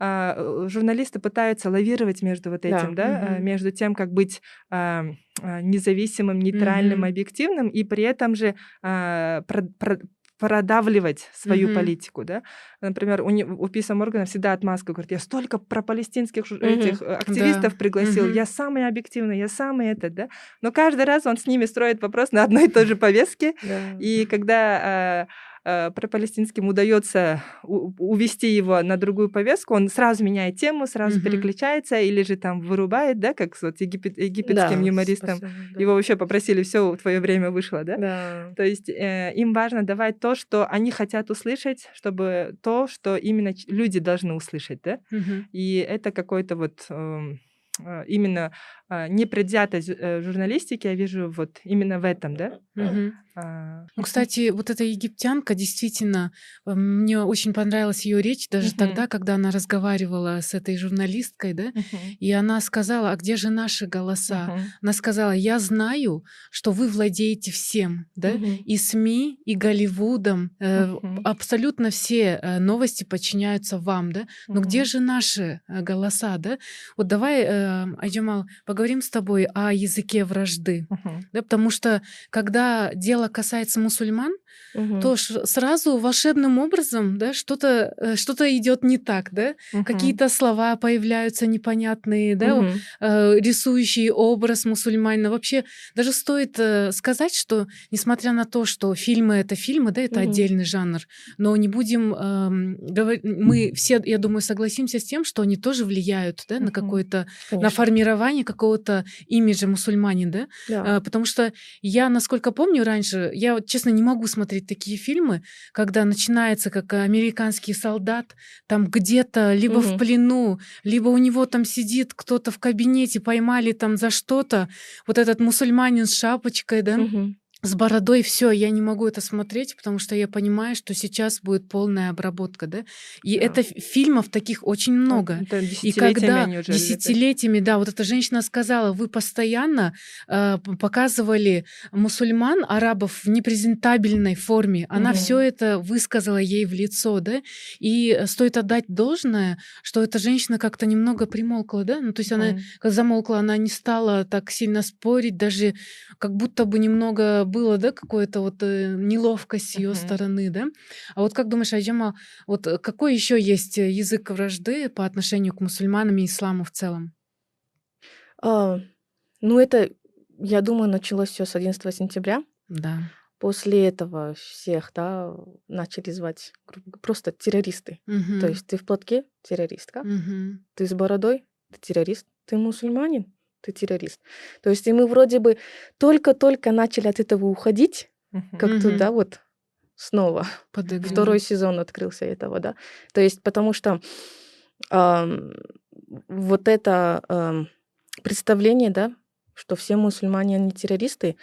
журналисты пытаются лавировать между вот этим, да, да угу. между тем, как быть а, независимым, нейтральным, угу. объективным, и при этом же а, про, про, продавливать свою mm-hmm. политику, да. Например, у, у Писа Моргана всегда отмазка говорит, я столько пропалестинских mm-hmm. этих э, активистов да. пригласил, mm-hmm. я самый объективный, я самый этот, да. Но каждый раз он с ними строит вопрос на одной и той же повестке, и когда э, пропалестинским удается увести его на другую повестку, он сразу меняет тему, сразу угу. переключается или же там вырубает, да, как с вот египет, египетским да, юмористом. Спасибо, да. Его вообще попросили, все, твое время вышло, да? Да. То есть э, им важно давать то, что они хотят услышать, чтобы то, что именно люди должны услышать, да? Угу. И это какой-то вот э, именно а, непредвзятость э, журналистики я вижу вот именно в этом, да? Угу. А, ну, кстати, вот эта египтянка действительно, э, мне очень понравилась ее речь даже угу. тогда, когда она разговаривала с этой журналисткой, да, угу. и она сказала, а где же наши голоса? Угу. Она сказала, я знаю, что вы владеете всем, да, угу. и СМИ, и Голливудом, угу. абсолютно все новости подчиняются вам, да, но угу. где же наши голоса, да? Вот давай, Айджамал, поговорим поговорим с тобой о языке вражды. Uh-huh. Да, потому что когда дело касается мусульман, угу. то сразу волшебным образом да, что-то э, что идет не так, да? Угу. Какие-то слова появляются непонятные, да, угу. рисующие образ мусульманина. Вообще даже стоит э, сказать, что несмотря на то, что фильмы это фильмы, да, это угу. отдельный жанр, но не будем эм, говорить, мы все, я думаю, согласимся с тем, что они тоже влияют, да, угу. на какое-то, на формирование какого-то имиджа мусульманина, да? да, потому что я, насколько помню раньше, я честно не могу смотреть смотреть такие фильмы, когда начинается как американский солдат, там где-то либо угу. в плену, либо у него там сидит кто-то в кабинете, поймали там за что-то. Вот этот мусульманин с шапочкой, да, угу с бородой все, я не могу это смотреть, потому что я понимаю, что сейчас будет полная обработка, да. И да. это фильмов таких очень много. Это и когда десятилетиями, да, вот эта женщина сказала, вы постоянно э, показывали мусульман, арабов в непрезентабельной форме. Она угу. все это высказала ей в лицо, да. И стоит отдать должное, что эта женщина как-то немного примолкла, да. Ну то есть угу. она замолкла, она не стала так сильно спорить, даже как будто бы немного было, да, какое-то вот э, неловкость с ее uh-huh. стороны, да. А вот как думаешь, Айджама, вот э, какой еще есть э, язык вражды по отношению к мусульманам и исламу в целом? А, ну, это, я думаю, началось все с 11 сентября. Да. после этого всех, да, начали звать просто террористы. Мгм. То есть ты в платке террористка, Мгм. ты с бородой ты террорист, ты мусульманин ты террорист. То есть и мы вроде бы только-только начали от этого уходить, Мгм. как туда вот снова Подыгрывал. второй сезон открылся этого, да. То есть потому что ам, вот это ам, представление, да, что все мусульмане не террористы,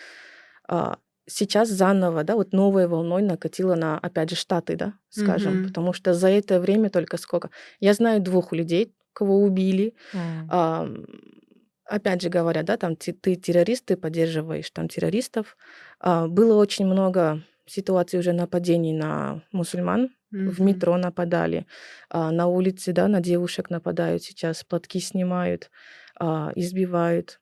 а, сейчас заново, да, вот новой волной накатило на, опять же, Штаты, да, скажем, Мгм. потому что за это время только сколько. Я знаю двух людей, кого убили, М. Ам, опять же говоря, да, там ты, ты террорист, ты поддерживаешь там террористов. А, было очень много ситуаций уже нападений на мусульман. В Мгм. метро нападали, а, на улице, да, на девушек нападают сейчас, платки снимают, а, избивают.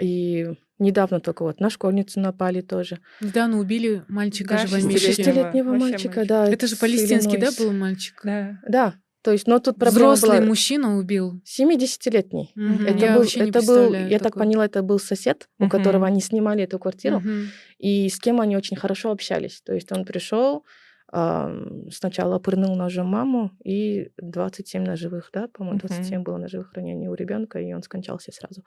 И недавно только вот на школьницу напали тоже. Недавно убили мальчика Да, же в Америке. шестилетнего. Мальчика, мальчик. да. Это же палестинский, да, был мальчик? Да. Да, то есть, но тут проблема Взрослый была мужчина убил. 70-летний. Мгм. Это Я был, вообще не это был, я так поняла, это был сосед, у Мгм. которого они снимали эту квартиру, Мгм. и с кем они очень хорошо общались. То есть он пришел, сначала пырнул ножом маму, и 27 ножевых, да, по-моему, Мгм. 27 было ножевых ранений у ребенка, и он скончался сразу.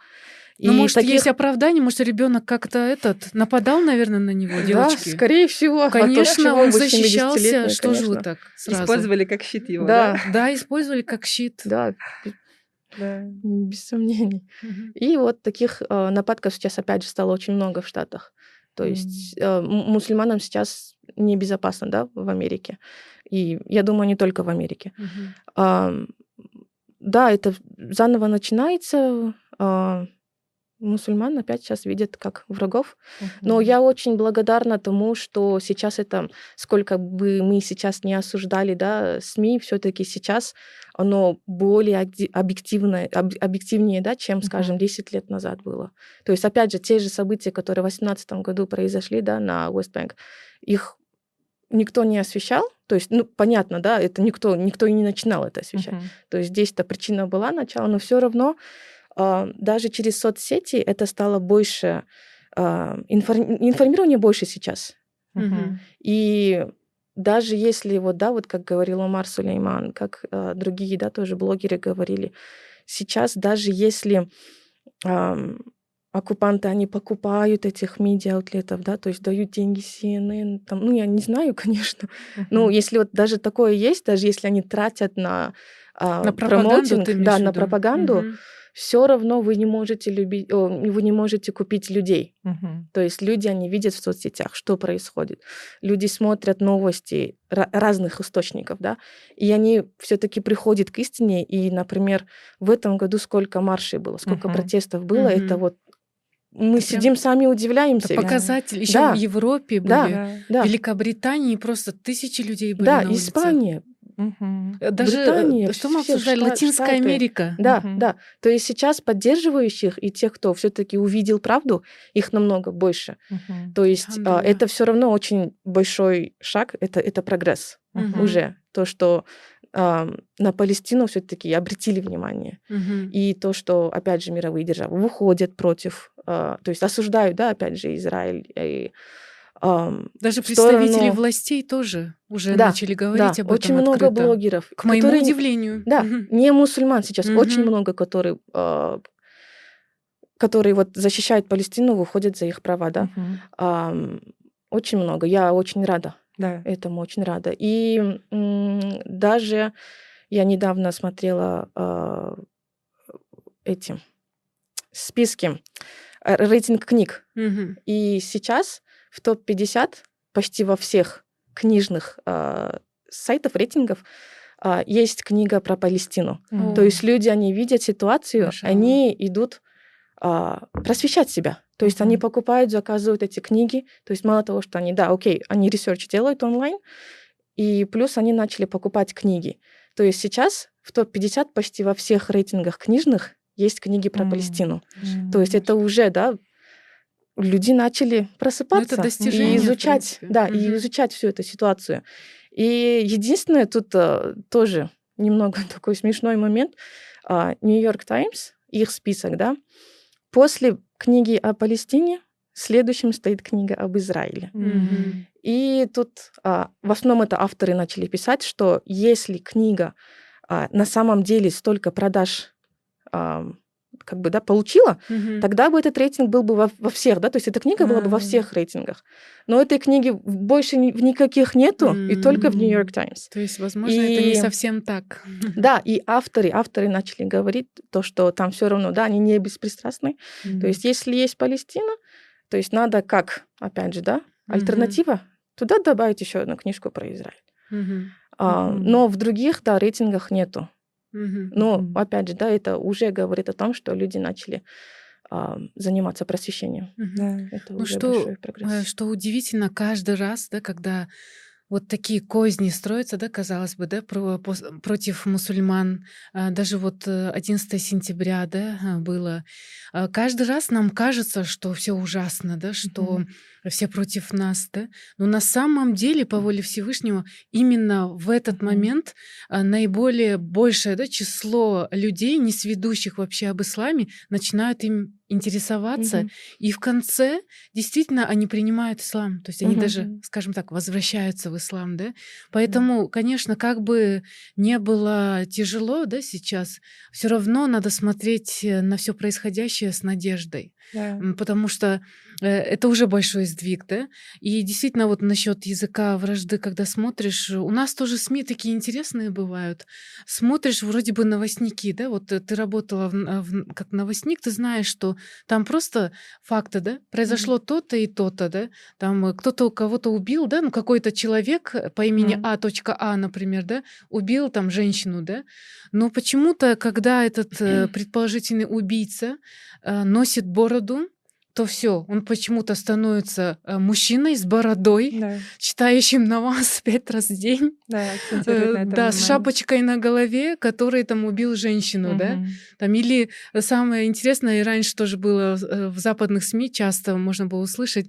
Ну, может, таких- есть оправдание, может, ребенок как-то этот нападал, наверное, на него, Да, девочки. скорее всего. А то Конечно, он защищался. 70-летний, Что же вы конечно. так сразу? Использовали как щит его, Да. да? Да, использовали как щит. Да, Да. без сомнений. И вот таких э, нападков сейчас опять же стало очень много в Штатах. То есть э, м- мусульманам сейчас небезопасно, да, в Америке. И я думаю, не только в Америке. Мгм. Ам, да, это заново начинается. а, Мусульман опять сейчас видят как врагов. Но Мгм. я очень благодарна тому, что сейчас это, сколько бы мы сейчас не осуждали, да, СМИ, все-таки сейчас оно более объективное, об- объективнее, да, чем, скажем, 10 лет назад было. То есть, опять же, те же события, которые в 2018 году произошли, да, на Уэстбэнк, их никто не освещал. То есть, ну, понятно, да, это никто, никто и не начинал это освещать. Мгм. То есть здесь-то причина была начало, но все равно а, даже через соцсети это стало больше а, инфор- информирование больше сейчас. Мгм. И даже если вот, да, вот как говорил Умар Сулейман, как а, другие, да, тоже блогеры говорили, сейчас даже если ам, оккупанты, они покупают этих медиа-аутлетов, да, то есть дают деньги CNN, там, ну, я не знаю, [LAUGHS] конечно, ну, если вот даже такое есть, даже если они тратят на, а, На промоутинг, да, на пропаганду, все равно вы не можете любить, о, вы не можете купить людей. Мгм. То есть люди, они видят в соцсетях, что происходит. Люди смотрят новости ра- разных источников, да, и они все-таки приходят к истине. И, например, в этом году сколько маршей было, сколько Мгм. протестов было, Мгм. это вот мы прям- сидим сами удивляемся. Это показатель. Еще Да. в Европе были. Да. Да. Да, В Великобритании просто тысячи людей были да, на улице. Испания. Э, Даже, э, Британия, что мы обсуждали, Шта- Латинская Штаты. Америка. Да, Мгм. да. То есть сейчас поддерживающих и тех, кто все-таки увидел правду, их намного больше. Мгм. То есть а, это все равно очень большой шаг, это, это прогресс Мгм. уже. То, что ам, на Палестину все-таки обратили внимание. Мгм. И то, что, опять же, мировые державы выходят против, а, то есть осуждают, да, опять же, Израиль. И, ам, Даже представители сторону- властей тоже уже Да, начали да, говорить об этом очень много открыто. блогеров. К моему которые- удивлению. Да, Мгм. не мусульман сейчас, очень Мгм. много, которые, а, которые вот защищают Палестину, выходят за их права, да. Мгм. Ам, очень много. Я очень рада Да. этому, очень рада. И даже я недавно смотрела а, эти списки, э, рейтинг книг. Мгм. И сейчас в топ-50 почти во всех книжных а, сайтов, рейтингов а, есть книга про Палестину. Мгм. То есть люди, они видят ситуацию, Машаллах. они идут а, просвещать себя. То есть они покупают, заказывают эти книги. То есть мало того, что они, да, окей, они research делают онлайн, и плюс они начали покупать книги. То есть сейчас в топ-50 почти во всех рейтингах книжных есть книги про М. То М. есть это уже, да, люди начали просыпаться Ну, достижение, и в изучать, да, и Мгм. изучать всю эту ситуацию. И единственное тут э, тоже немного [LAUGHS] такой смешной момент. Нью-Йорк Таймс, их список, да, после книги о Палестине следующим стоит книга об Израиле. Мгм. И тут а, в основном это авторы начали писать, что если книга а, на самом деле столько продаж а, как бы, да, получила, Мгм. тогда бы этот рейтинг был бы во, во всех, да, то есть эта книга была бы во А. всех рейтингах. Но этой книги больше ни- в никаких нету, и только в. York Times. То есть, возможно, это не И- совсем так. [LAUGHS] Да, и авторы, авторы начали говорить то, что там все равно, да, они не беспристрастны. То есть если есть Палестина, то есть надо как, опять же, да, альтернатива, туда добавить еще одну книжку про Израиль. Мгм. А, Мгм. но в других, да, рейтингах нету. Но, опять же, да, это уже говорит о том, что люди начали а, заниматься просвещением. Да. Это Ну уже что, большой э, прогресс. что удивительно, каждый раз, да, когда вот такие козни строятся, да, казалось бы, да, против мусульман, а, даже вот э, 11 сентября, да, а, было, а, каждый раз нам кажется, что все ужасно, да, что Мгм. все против нас, да, но на самом деле, по воле Всевышнего, именно в этот Мгм. момент наиболее большее, да, число людей, не сведущих вообще об исламе, начинают им интересоваться, Мгм. и в конце действительно они принимают ислам, то есть они Мгм. даже, скажем так, возвращаются в ислам, да. Поэтому, конечно, как бы не было тяжело, да, сейчас, все равно надо смотреть э, на все происходящее с надеждой, Да. Потому что это уже большой сдвиг, да. И действительно вот насчет языка вражды, когда смотришь, у нас тоже СМИ такие интересные бывают. Смотришь вроде бы новостники, да, вот э, ты работала в, н- в- как новостник, ты знаешь, что там просто факты, да, произошло то-то и то-то, да, там э, кто-то кого-то убил, да, ну какой-то человек э, по имени Мгм. А. А, например, да, убил там женщину, да, но почему-то, когда этот э, [CLEARS THROAT] предположительный убийца э, носит бороду, то все, он почему-то становится э, мужчиной с бородой, Да. читающим намаз [LAUGHS] пять раз в день, Да, э, на да, с шапочкой на голове, который там убил женщину, да, Мгм. там, или самое интересное, и раньше тоже было э, в западных СМИ, часто можно было услышать,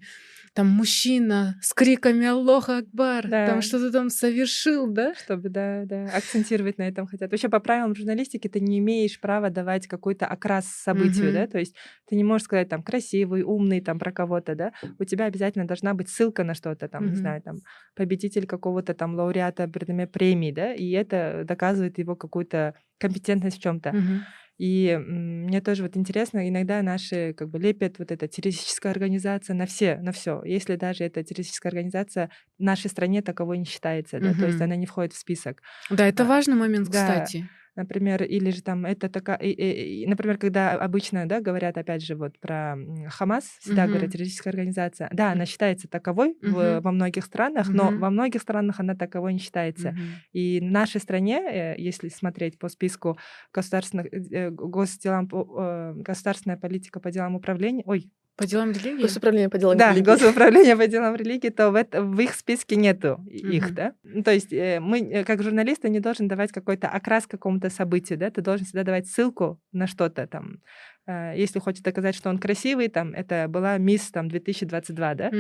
там мужчина с криками «Аллах Акбар», Да. там что-то там совершил, да? Чтобы, да, да, акцентировать на этом хотят. Вообще, по правилам журналистики ты не имеешь права давать какой-то окрас событию, Мгм. да, то есть ты не можешь сказать там красивый, умный, там про кого-то, да, у тебя обязательно должна быть ссылка на что-то, там, не Мгм. знаю, там, победитель какого-то там лауреата, например, премии, да, и это доказывает его какую-то компетентность в чем-то. Мгм. И мне тоже вот интересно, иногда наши как бы лепят вот эта террористическая организация на все, на все. Если даже эта террористическая организация в нашей стране таковой не считается, да, то есть она не входит в список. Да, это А, важный момент, да. Например, или же там это такая, и- и- и, например, когда обычно, да, говорят опять же вот про Хамас, всегда Мгм. говорят террористическая организация. Да, она считается таковой в- Мгм. во многих странах, но Мгм. во многих странах она таковой не считается. Мгм. И в нашей стране, э, если смотреть по списку государственных э, госделам, э, государственная политика по делам управления, ой, По делам религии? Госуправление по делам да, религии. госуправление по делам религии, то в, это- в их списке нету их, Мгм. да. Ну, То есть э, мы, э, как журналисты, не должен давать какой-то окрас какому-то событию, да, ты должен всегда давать ссылку на что-то там. Э, Если хочешь доказать, что он красивый, там, это была мисс там 2022, да,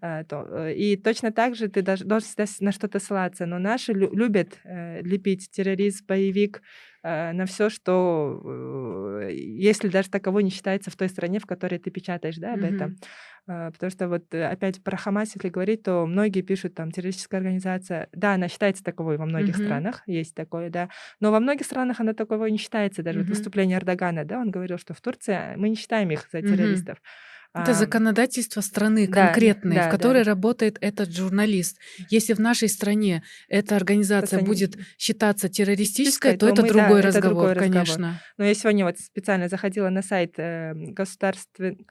а, то, э, и точно так же ты должен всегда на что-то ссылаться. Но наши лю- любят лепить террорист, боевик на все, что если даже таковой не считается в той стране, в которой ты печатаешь, да, об этом. А, Потому что вот э, опять про Хамас, если говорить, то многие пишут там террористическая организация. Да, она считается таковой во многих Мгм. странах, есть такое, да. Но во многих странах она таковой не считается. Даже вот Мгм. выступление Эрдогана, да, он говорил, что в Турции мы не считаем их за террористов. Это А, законодательство страны да, конкретной, да, в да, которой да. работает этот журналист. Если в нашей стране эта организация Просто будет считаться террористической, то, то это мы, да, другой это разговор, другой разговор. конечно. Но я сегодня вот специально заходила на сайт э, государствен...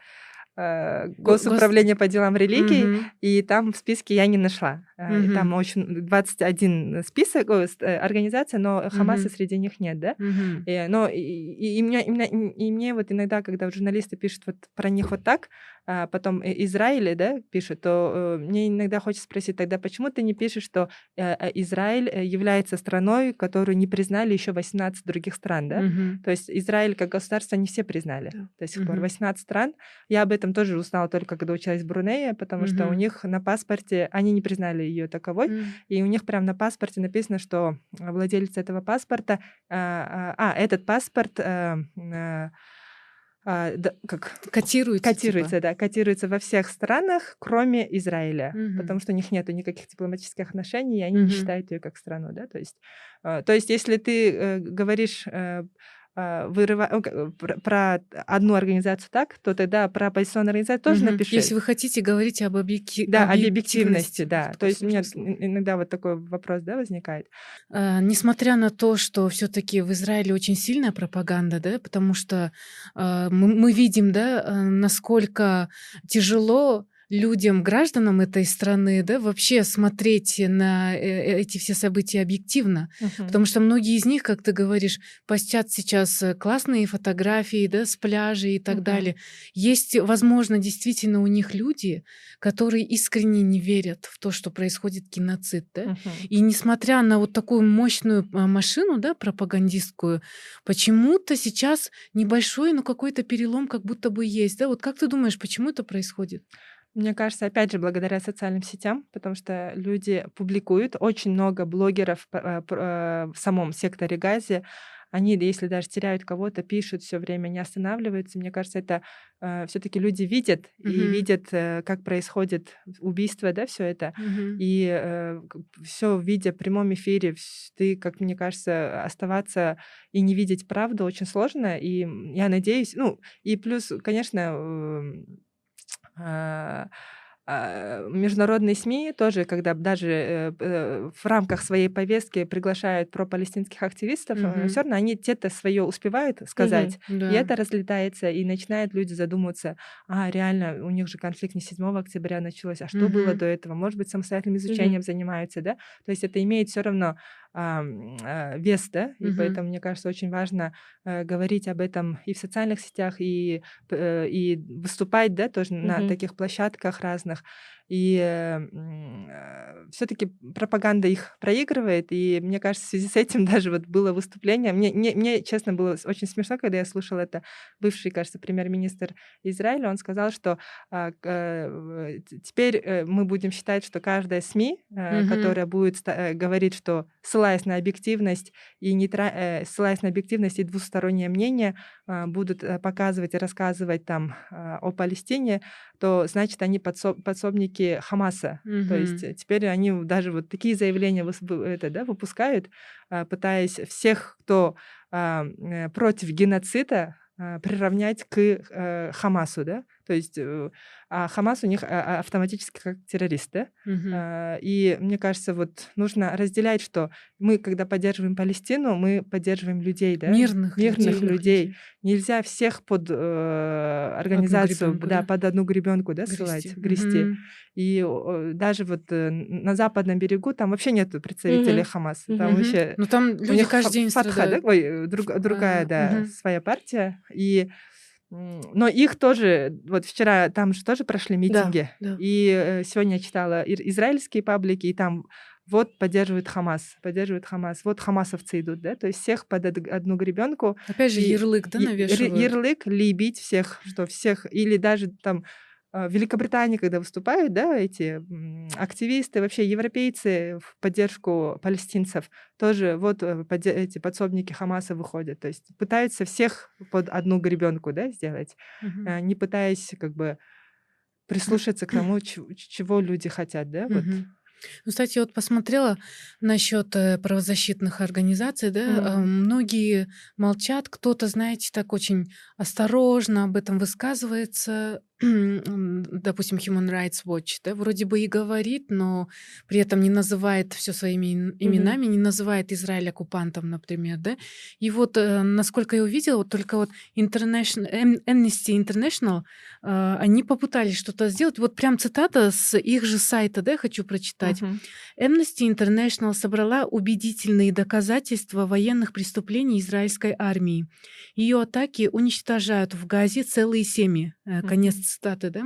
э, Го- гос- Госуправления по делам религий, Мгм. и там в списке я не нашла. И Там очень 21 список, э, организация, но Хамаса Мгм. среди них нет, да? Мгм. И, но и, и, и меня, именно, и мне вот иногда, когда журналисты пишут вот про них вот так, а потом и- Израиль, да, пишут, то э, мне иногда хочется спросить, тогда почему ты не пишешь, что э, э, Израиль является страной, которую не признали еще 18 других стран, да? Мгм. То есть Израиль как государство не все признали Да. до сих пор. Мгм. 18 стран. Я об этом тоже узнала только когда училась в Брунее, потому что у них на паспорте, они не признали ее таковой, М. и у них прям на паспорте написано, что владелец этого паспорта, а, а, этот паспорт, а, а, а, да, как котируется, котируется, типа. да, котируется во всех странах, кроме Израиля, Мгм. потому что у них нет никаких дипломатических отношений, и они Мгм. не считают ее как страну, да, то есть, э, то есть если ты э, говоришь э, вырыва... ну, э, про, одну организацию так, то тогда про оппозиционную организацию тоже Мгм. напиши. Если вы хотите говорить об объеки- Да, об объективности, объективности, да. То есть у меня иногда вот такой вопрос, да, возникает. А, Несмотря на то, что все-таки в Израиле очень сильная пропаганда, да, потому что а, мы, мы видим, да, а, насколько тяжело людям, гражданам этой страны, да, вообще смотреть на э, эти все события объективно. Потому что многие из них, как ты говоришь, постят сейчас э, классные фотографии, да, с пляжей и так Мгм. далее. Есть, возможно, действительно у них люди, которые искренне не верят в то, что происходит геноцид, да. Мгм. И несмотря на вот такую мощную а, машину, да, пропагандистскую, почему-то сейчас небольшой, но какой-то перелом как будто бы есть, да. Вот как ты думаешь, почему это происходит? Мне кажется, опять же, благодаря социальным сетям, потому что люди публикуют, очень много блогеров э, э, в самом секторе Газе, они, если даже теряют кого-то, пишут все время, не останавливаются. Мне кажется, это все-таки люди видят и Мгм. видят, э, как происходит убийство, да, все это. И все видя в прямом эфире, ты, как мне кажется, оставаться и не видеть правду очень сложно. И я надеюсь, ну, и плюс, конечно, эм, а, а, международные СМИ тоже, когда даже э, э, в рамках своей повестки приглашают пропалестинских активистов, Мгм. все равно они те-то свое успевают сказать. Да. И это разлетается, и начинают люди задумываться, а, реально, у них же конфликт не 7 октября началось, а что было Мгм. до этого? Может быть, самостоятельным изучением занимаются, да? То есть это имеет все равно а, а, вес, да? И Мгм. поэтому, мне кажется, очень важно э, говорить об этом и в социальных сетях, и, э, и выступать, да, тоже на Мгм. таких площадках разных. интересных И все-таки пропаганда их проигрывает, и мне кажется, в связи с этим [LAUGHS] даже вот было выступление. Мне, мне, мне, честно, было очень смешно, когда я слушала это. Бывший, кажется, премьер-министр Израиля, он сказал, что а, э, теперь э, мы будем считать, что каждая СМИ, э, Мгм. которая будет э, говорить, что ссылаясь на объективность и нейтра- э, ссылаясь на объективность и двустороннее мнение, а, будут э, показывать и рассказывать там а, о Палестине, то значит они подсо- подсобники Хамаса. То Мгм. есть э, теперь они даже вот такие заявления это, да, выпускают, а, пытаясь всех, кто а, э, против геноцида, а, приравнять к э, Хамасу, да, то есть э, а Хамас у них а, а, автоматически как террорист, да, Мгм. а, И мне кажется, вот нужно разделять, что мы, когда поддерживаем Палестину, мы поддерживаем людей, да? Мирных, мирных людей. людей. Нельзя всех под э, организацию, гребенку, да, да? под одну гребенку, да, ссылать, грести. Мгм. И о, даже вот э, на западном берегу там вообще нет представителей Мгм. Хамаса. Там вообще Ну там у люди них каждый день Фатха, да, страдают. ой, э, друг- другая, А, да, мгм. своя партия. И но их тоже, вот вчера там же тоже прошли митинги. да. И э, сегодня я читала израильские паблики, и там вот поддерживают Хамас, поддерживают Хамас, вот хамасовцы идут, да, то есть всех под од- одну гребенку. Опять же, И- ярлык, да, навешивают? Ярлык либить всех, что всех, или даже там в Великобритании, когда выступают, да, эти активисты, вообще европейцы в поддержку палестинцев, тоже вот э, эти подсобники Хамаса выходят, то есть пытаются всех под одну гребенку, да, сделать, э, не пытаясь как бы прислушаться к тому, чего люди хотят, да, вот. Мгм. Ну, кстати, вот посмотрела насчет э, правозащитных организаций, да, э, Мгм. многие молчат, кто-то, знаете, так очень осторожно об этом высказывается, допустим, Human Rights Watch, да, вроде бы и говорит, но при этом не называет все своими именами, не называет Израиль оккупантом, например, да. И вот, э, насколько я увидела, вот только вот International, Am- Amnesty International, э, они попытались что-то сделать. Вот прям цитата с их же сайта, да, хочу прочитать. Мгм. Amnesty International собрала убедительные доказательства военных преступлений израильской армии. Ее атаки уничтожают в Газе целые семьи. Э, Конец Мгм. Цитаты, да.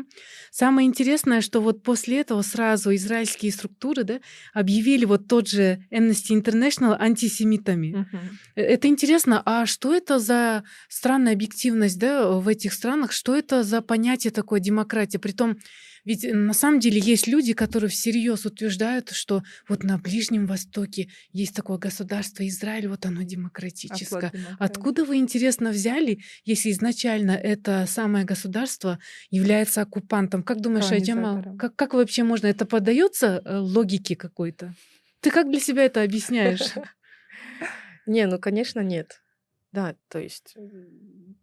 Самое интересное, что вот после этого сразу израильские структуры, да, объявили вот тот же Amnesty International антисемитами. Э, Это интересно, а что это за странная объективность да, в этих странах? Что это за понятие такое демократия? Притом Ведь э, на самом деле есть люди, которые всерьез утверждают, что вот на Ближнем Востоке есть такое государство Израиль, вот оно демократическое. Откуда вы, интересно, взяли, если изначально это самое государство является оккупантом? Как думаешь, Айджамал, как, как вообще можно? Это поддается э, логике какой-то? Ты как для себя это объясняешь? [LAUGHS] Не, ну, конечно, нет. Да, то есть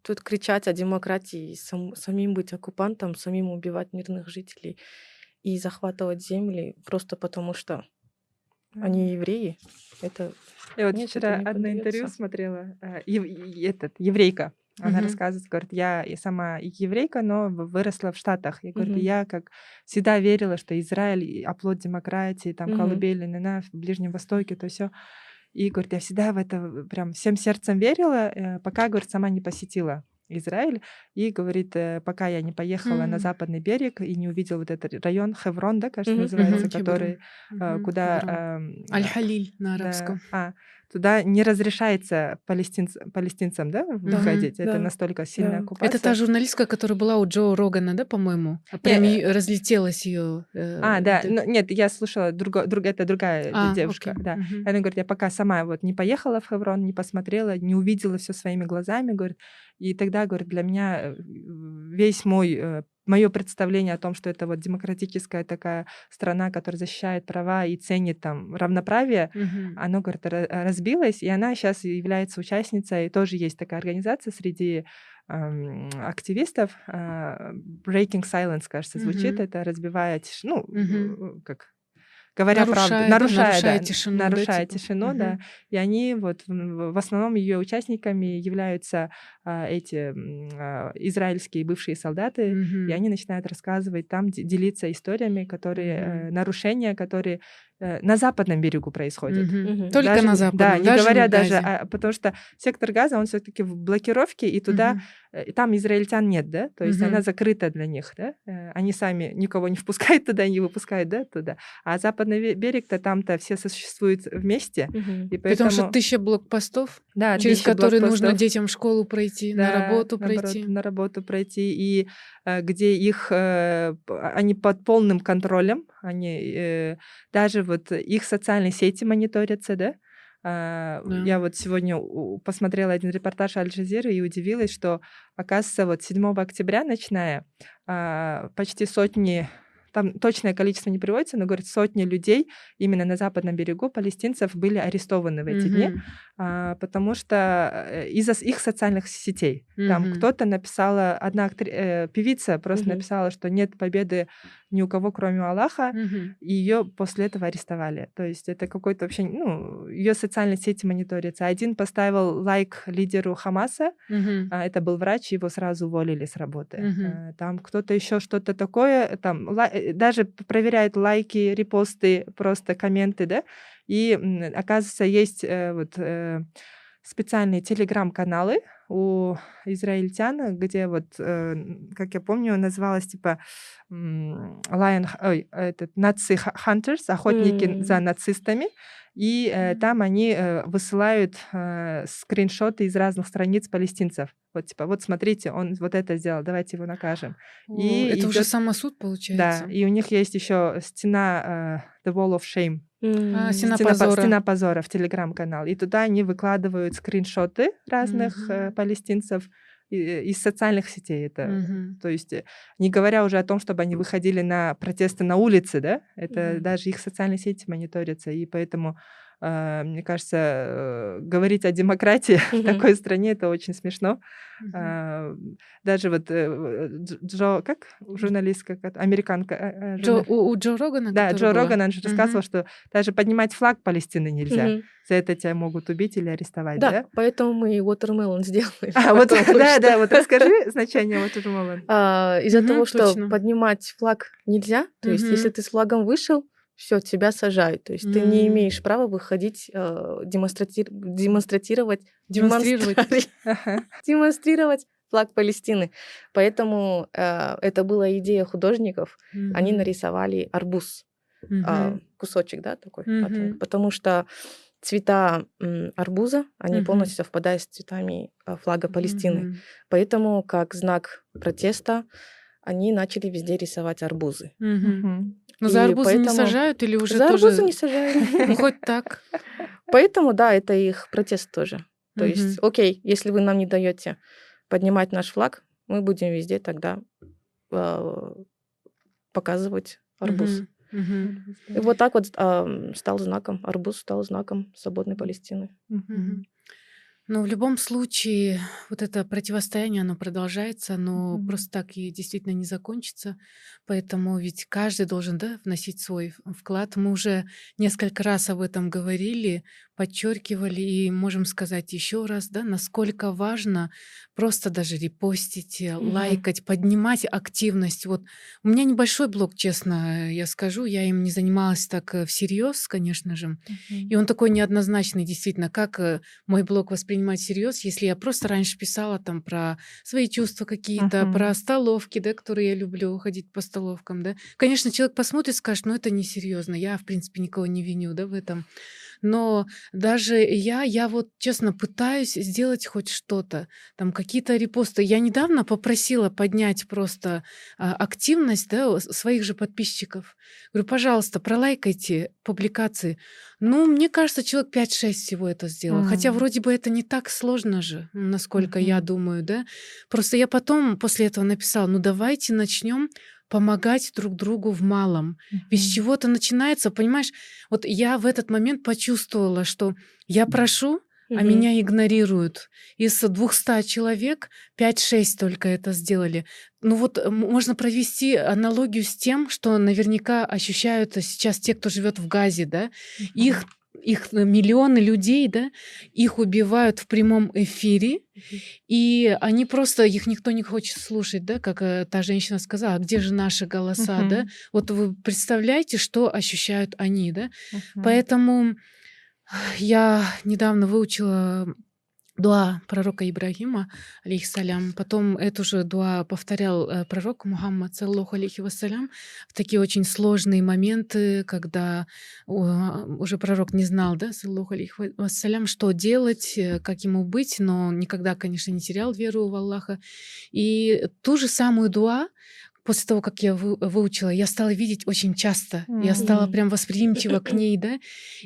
тут кричать о демократии, сам, самим быть оккупантом, самим убивать мирных жителей и захватывать земли просто потому, что они евреи, это... Я вот нет, вчера одно интервью смотрела, э, этот, еврейка, она uh-huh. рассказывает, говорит, я, я сама еврейка, но выросла в Штатах. Я говорю, uh-huh. я как всегда верила, что Израиль оплот демократии, там uh-huh. колыбели на в Ближнем Востоке, то все. И, говорит, я всегда в это прям всем сердцем верила, э, пока, говорит, сама не посетила Израиль. И говорит, э, пока я не поехала mm-hmm. на западный берег и не увидела вот этот район Хеврон, да, кажется, mm-hmm. называется, mm-hmm. который, mm-hmm. куда... Э, Аль-Халиль на арабском. Да, а, туда не разрешается палестинц, палестинцам, да, выходить. Да, это да, настолько сильная да. оккупация. Это та журналистка, которая была у Джо Рогана, да, по-моему? А прям я... Э, разлетелась ее. Э, а, да, но, нет, я слушала, друго, друг, это другая а, девушка, окей. да. Угу. Она говорит, я пока сама вот не поехала в Хеврон, не посмотрела, не увидела все своими глазами, говорит, и тогда, говорит, для меня э, весь мой мое представление о том, что это вот демократическая такая страна, которая защищает права и ценит там равноправие, mm-hmm. оно, говорит, разбилось, и она сейчас является участницей, и тоже есть такая организация среди эм, активистов, э, Breaking Silence, кажется, звучит, mm-hmm. это разбивая тишину, ну, mm-hmm. как говоря нарушая, правду, нарушая, нарушая да, тишину, нарушая да, тишину, угу. да. И они вот в основном ее участниками являются а, эти а, израильские бывшие солдаты, угу. и они начинают рассказывать там, делиться историями, которые угу. нарушения, которые на западном берегу происходит. Угу. Только даже, на западном. Да, не даже говоря даже, а, потому что сектор газа, он все-таки в блокировке, и туда, угу. там израильтян нет, да, то есть угу. она закрыта для них, да, э, они сами никого не [LAUGHS] впускают туда, не выпускают, да, туда. А западный берег-то там-то все существуют вместе. Угу. И поэтому... Потому что тысяча блокпостов, да, через которые нужно детям в школу пройти, да, на работу пройти. на работу пройти, и где их, они под полным контролем, они даже вот их социальные сети мониторятся, да, Uh, да. Я вот сегодня посмотрела один репортаж Аль-Джазиры и удивилась, что, оказывается, вот 7 октября, начиная, uh, почти сотни там точное количество не приводится, но, говорит, сотни людей именно на западном берегу палестинцев были арестованы в эти mm-hmm. дни, а, потому что э, из-за их социальных сетей. Mm-hmm. Там кто-то написала, одна актри... э, певица просто mm-hmm. написала, что нет победы ни у кого, кроме Аллаха, mm-hmm. и ее после этого арестовали. То есть это какой-то вообще, ну, ее социальные сети мониторятся. Один поставил лайк лидеру Хамаса, mm-hmm. а, это был врач, его сразу уволили с работы. Mm-hmm. А, там кто-то еще что-то такое, там лай даже проверяет лайки, репосты, просто комменты, да, и оказывается, есть э, вот э, специальные телеграм-каналы у израильтян, где вот, э, как я помню, называлось типа Lion, ой, этот, наци Hunters, охотники mm. за нацистами, и э, там они э, высылают э, скриншоты из разных страниц палестинцев. Вот типа, вот смотрите, он вот это сделал, давайте его накажем. О, и это идет... уже самосуд получается. Да, и у них есть еще стена э, The Wall of Shame. Mm. Стена, стена позора. Стена позора в телеграм-канал. И туда они выкладывают скриншоты разных mm-hmm. э, палестинцев из социальных сетей это, mm-hmm. то есть э, не говоря уже о том, чтобы они выходили на протесты на улице, да, это mm-hmm. даже их социальные сети мониторятся, и поэтому мне кажется, э, говорить о демократии mm-hmm. [LAUGHS] в такой стране это очень смешно. Mm-hmm. Даже вот э, Джо, как журналистка, американка. Джо, у, у Джо Рогана? Да, Джо была? Роган, он же mm-hmm. рассказывал, что даже поднимать флаг Палестины нельзя. Mm-hmm. За это тебя могут убить или арестовать, да? Да, поэтому мы watermelon [LAUGHS] сделали. А, вот, да, да, вот расскажи [LAUGHS] значение watermelon. А, из-за того, что поднимать флаг нельзя, то есть если ты с флагом вышел, все, тебя сажают. То есть mm. ты не имеешь права выходить, э, демонстрати... демонстратировать, демонстрировать, [LAUGHS] демонстрировать флаг Палестины. Поэтому э, это была идея художников. Mm-hmm. Они нарисовали арбуз, mm-hmm. э, кусочек, да, такой, mm-hmm. потому что цвета м, арбуза, они mm-hmm. полностью совпадают с цветами э, флага Палестины. Mm-hmm. Поэтому как знак протеста они начали везде рисовать арбузы. Мгм. Ну, за арбузы не сажают или уже За тоже... арбузы не сажают. Ну, хоть так. Поэтому, да, это их протест тоже. То есть, окей, если вы нам не даете поднимать наш флаг, мы будем везде тогда а, показывать арбуз. И вот так вот стал знаком, арбуз стал знаком свободной Палестины. Но в любом случае вот это противостояние, оно продолжается, оно Мгм. просто так и действительно не закончится. Поэтому ведь каждый должен да, вносить свой вклад. Мы уже несколько раз об этом говорили, подчеркивали и можем сказать еще раз, да, насколько важно просто даже репостить, Мгм. лайкать, поднимать активность. Вот у меня небольшой блог, честно, я скажу, я им не занималась так э, всерьез, конечно же. И он такой неоднозначный, действительно, как э, мой блог воспринимать всерьез, если я просто раньше писала там про свои чувства какие-то, Мгм. про столовки, да, которые я люблю, ходить по столовкам, да. Конечно, человек посмотрит, скажет, ну это несерьезно, я, в принципе, никого не виню, да, в этом. Но даже я, я вот честно пытаюсь сделать хоть что-то, там какие-то репосты. Я недавно попросила поднять просто а, активность да, своих же подписчиков. Говорю, пожалуйста, пролайкайте публикации. Ну, мне кажется, человек 5-6 всего это сделал. Хотя М. вроде бы это не так сложно же, насколько я Мгм. думаю, да. Просто я потом после этого написала, ну давайте начнем помогать друг другу в малом. Ведь с Мгм. чего-то начинается, понимаешь? Вот я в этот момент почувствовала, что я прошу, а Мгм. меня игнорируют. Из 200 человек 5-6 только это сделали. Ну вот э, можно провести аналогию с тем, что наверняка ощущают сейчас те, кто живет в Газе, да? Их их э, миллионы людей, да, их убивают в прямом эфире, и они просто, их никто не хочет слушать, да, как э, та женщина сказала, «А где же наши голоса, да? Вот вы представляете, что ощущают они, да? Поэтому я недавно выучила дуа пророка Ибрагима, алейхиссалям. Потом эту же дуа повторял э, пророк Мухаммад, саллаху алейхи вассалям, в такие очень сложные моменты, когда уже пророк не знал, да, саллаху алейхи ва- вассалям, что делать, э, как ему быть, но никогда, конечно, не терял веру в Аллаха. И ту же самую дуа, после того, как я вы- выучила, я стала видеть очень часто. Я стала прям восприимчива к ней, да.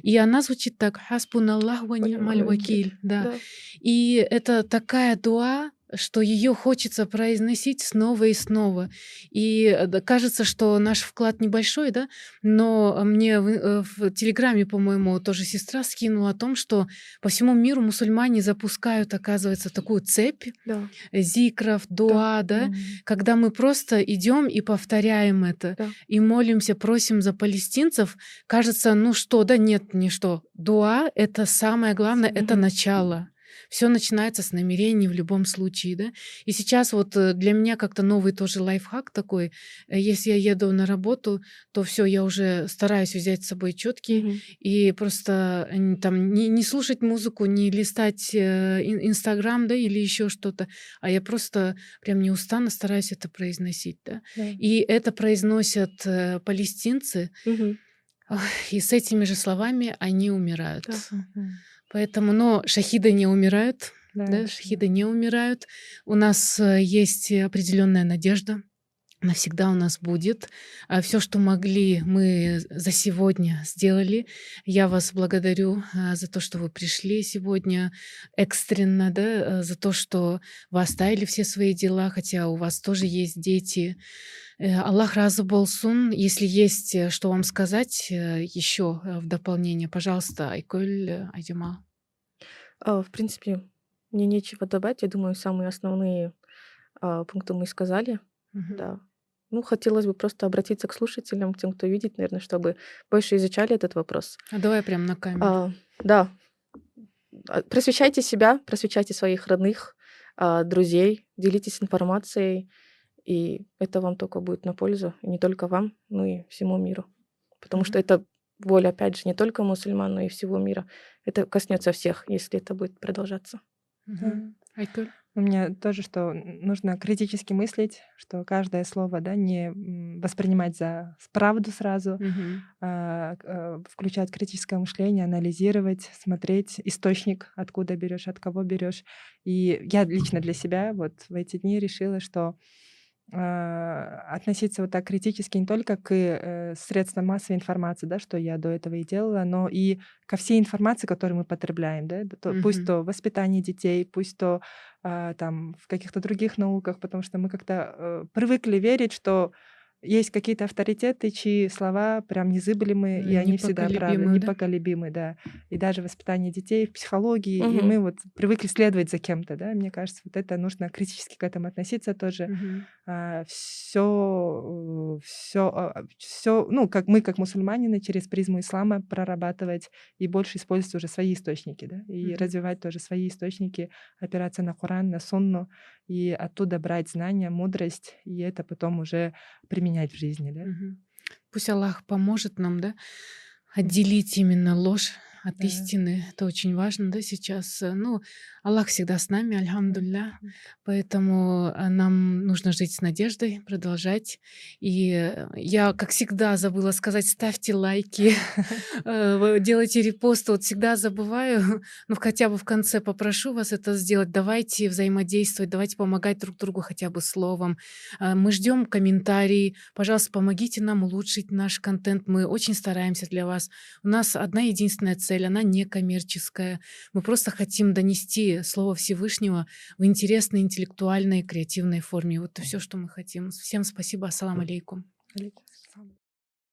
И она звучит так: «Хаспун Аллах ва ни'маль вакиль». Да. Да. И это такая дуа, что ее хочется произносить снова и снова. И э, да, кажется, что наш вклад небольшой, да, но мне в, э, в Телеграме, по-моему, тоже сестра скинула о том, что по всему миру мусульмане запускают, оказывается, такую цепь Да. зикров, дуа, да, Мгм. когда мы просто идем и повторяем это, Да. и молимся, просим за палестинцев, кажется, ну что, да нет, не что. Дуа — это самое главное, это Мгм. начало. Все начинается с намерений в любом случае, да. И сейчас вот э, для меня как-то новый тоже лайфхак такой. Э, Если я еду на работу, то все, я уже стараюсь взять с собой четкий Мгм. и просто н- там не, не слушать музыку, не листать э, ин- Инстаграм, да, или еще что-то, а я просто прям неустанно стараюсь это произносить, да. Да. И это произносят э, палестинцы, ах, и с этими же словами они умирают. Да. Поэтому, но шахиды не умирают, Да, да, шахиды не умирают. У нас э, есть определенная надежда. Навсегда у нас будет. Все, что могли, мы за сегодня сделали. Я вас благодарю а, за то, что вы пришли сегодня экстренно, да, э, за то, что вы оставили все свои дела, хотя у вас тоже есть дети. Э, Аллах разу болсун. Если есть э, что вам сказать еще в дополнение, пожалуйста, Айкуль э, Айдима. А, В принципе, мне нечего добавить. Я думаю, самые основные а, пункты мы сказали. Мгм. Да. Ну, хотелось бы просто обратиться к слушателям, к тем, кто видит, наверное, чтобы больше изучали этот вопрос. А давай прям на камеру. А, да. А, Просвещайте себя, просвещайте своих родных, а, друзей, делитесь информацией, и это вам только будет на пользу, и не только вам, но и всему миру. Потому что это воля, опять же, не только мусульман, но и всего мира. Это коснется всех, если это будет продолжаться. Айкуль. У меня тоже, что нужно критически мыслить, что каждое слово, да, не воспринимать за правду сразу, Мгм. а, э, включать критическое мышление, анализировать, смотреть источник, откуда берешь, от кого берешь. И я лично для себя вот в эти дни решила, что а, относиться вот так критически не только к э, средствам массовой информации, да, что я до этого и делала, но и ко всей информации, которую мы потребляем, да, то, mm-hmm. пусть то воспитание детей, пусть то э, там в каких-то других науках, потому что мы как-то э, привыкли верить, что есть какие-то авторитеты, чьи слова прям незыблемы, и они всегда правы, да? непоколебимы, да. И даже воспитание детей в психологии, угу. и мы вот привыкли следовать за кем-то, да. Мне кажется, вот это нужно критически к этому относиться тоже. Угу. А, все, все, все, ну, как мы, как мусульманины, через призму ислама прорабатывать и больше использовать уже свои источники, да, и угу. развивать тоже свои источники, опираться на Коран, на Сунну, и оттуда брать знания, мудрость, и это потом уже применять в жизни. Да? Пусть Аллах поможет нам, да, отделить именно ложь от да. истины. Это очень важно, да, сейчас. Э, ну, Аллах всегда с нами, альхамдулля. Поэтому э, нам нужно жить с надеждой, продолжать. И э, я, как всегда, забыла сказать, ставьте лайки, [LAUGHS] делайте репосты. Вот всегда забываю, [LAUGHS] но хотя бы в конце попрошу вас это сделать. Давайте взаимодействовать, давайте помогать друг другу хотя бы словом. Мы ждем комментарии. Пожалуйста, помогите нам улучшить наш контент. Мы очень стараемся для вас. У нас одна единственная цель, она не коммерческая. Мы просто хотим донести Слово Всевышнего в интересной, интеллектуальной, креативной форме. Вот все, что мы хотим. Всем спасибо. Ассаламу алейкум. алейкум.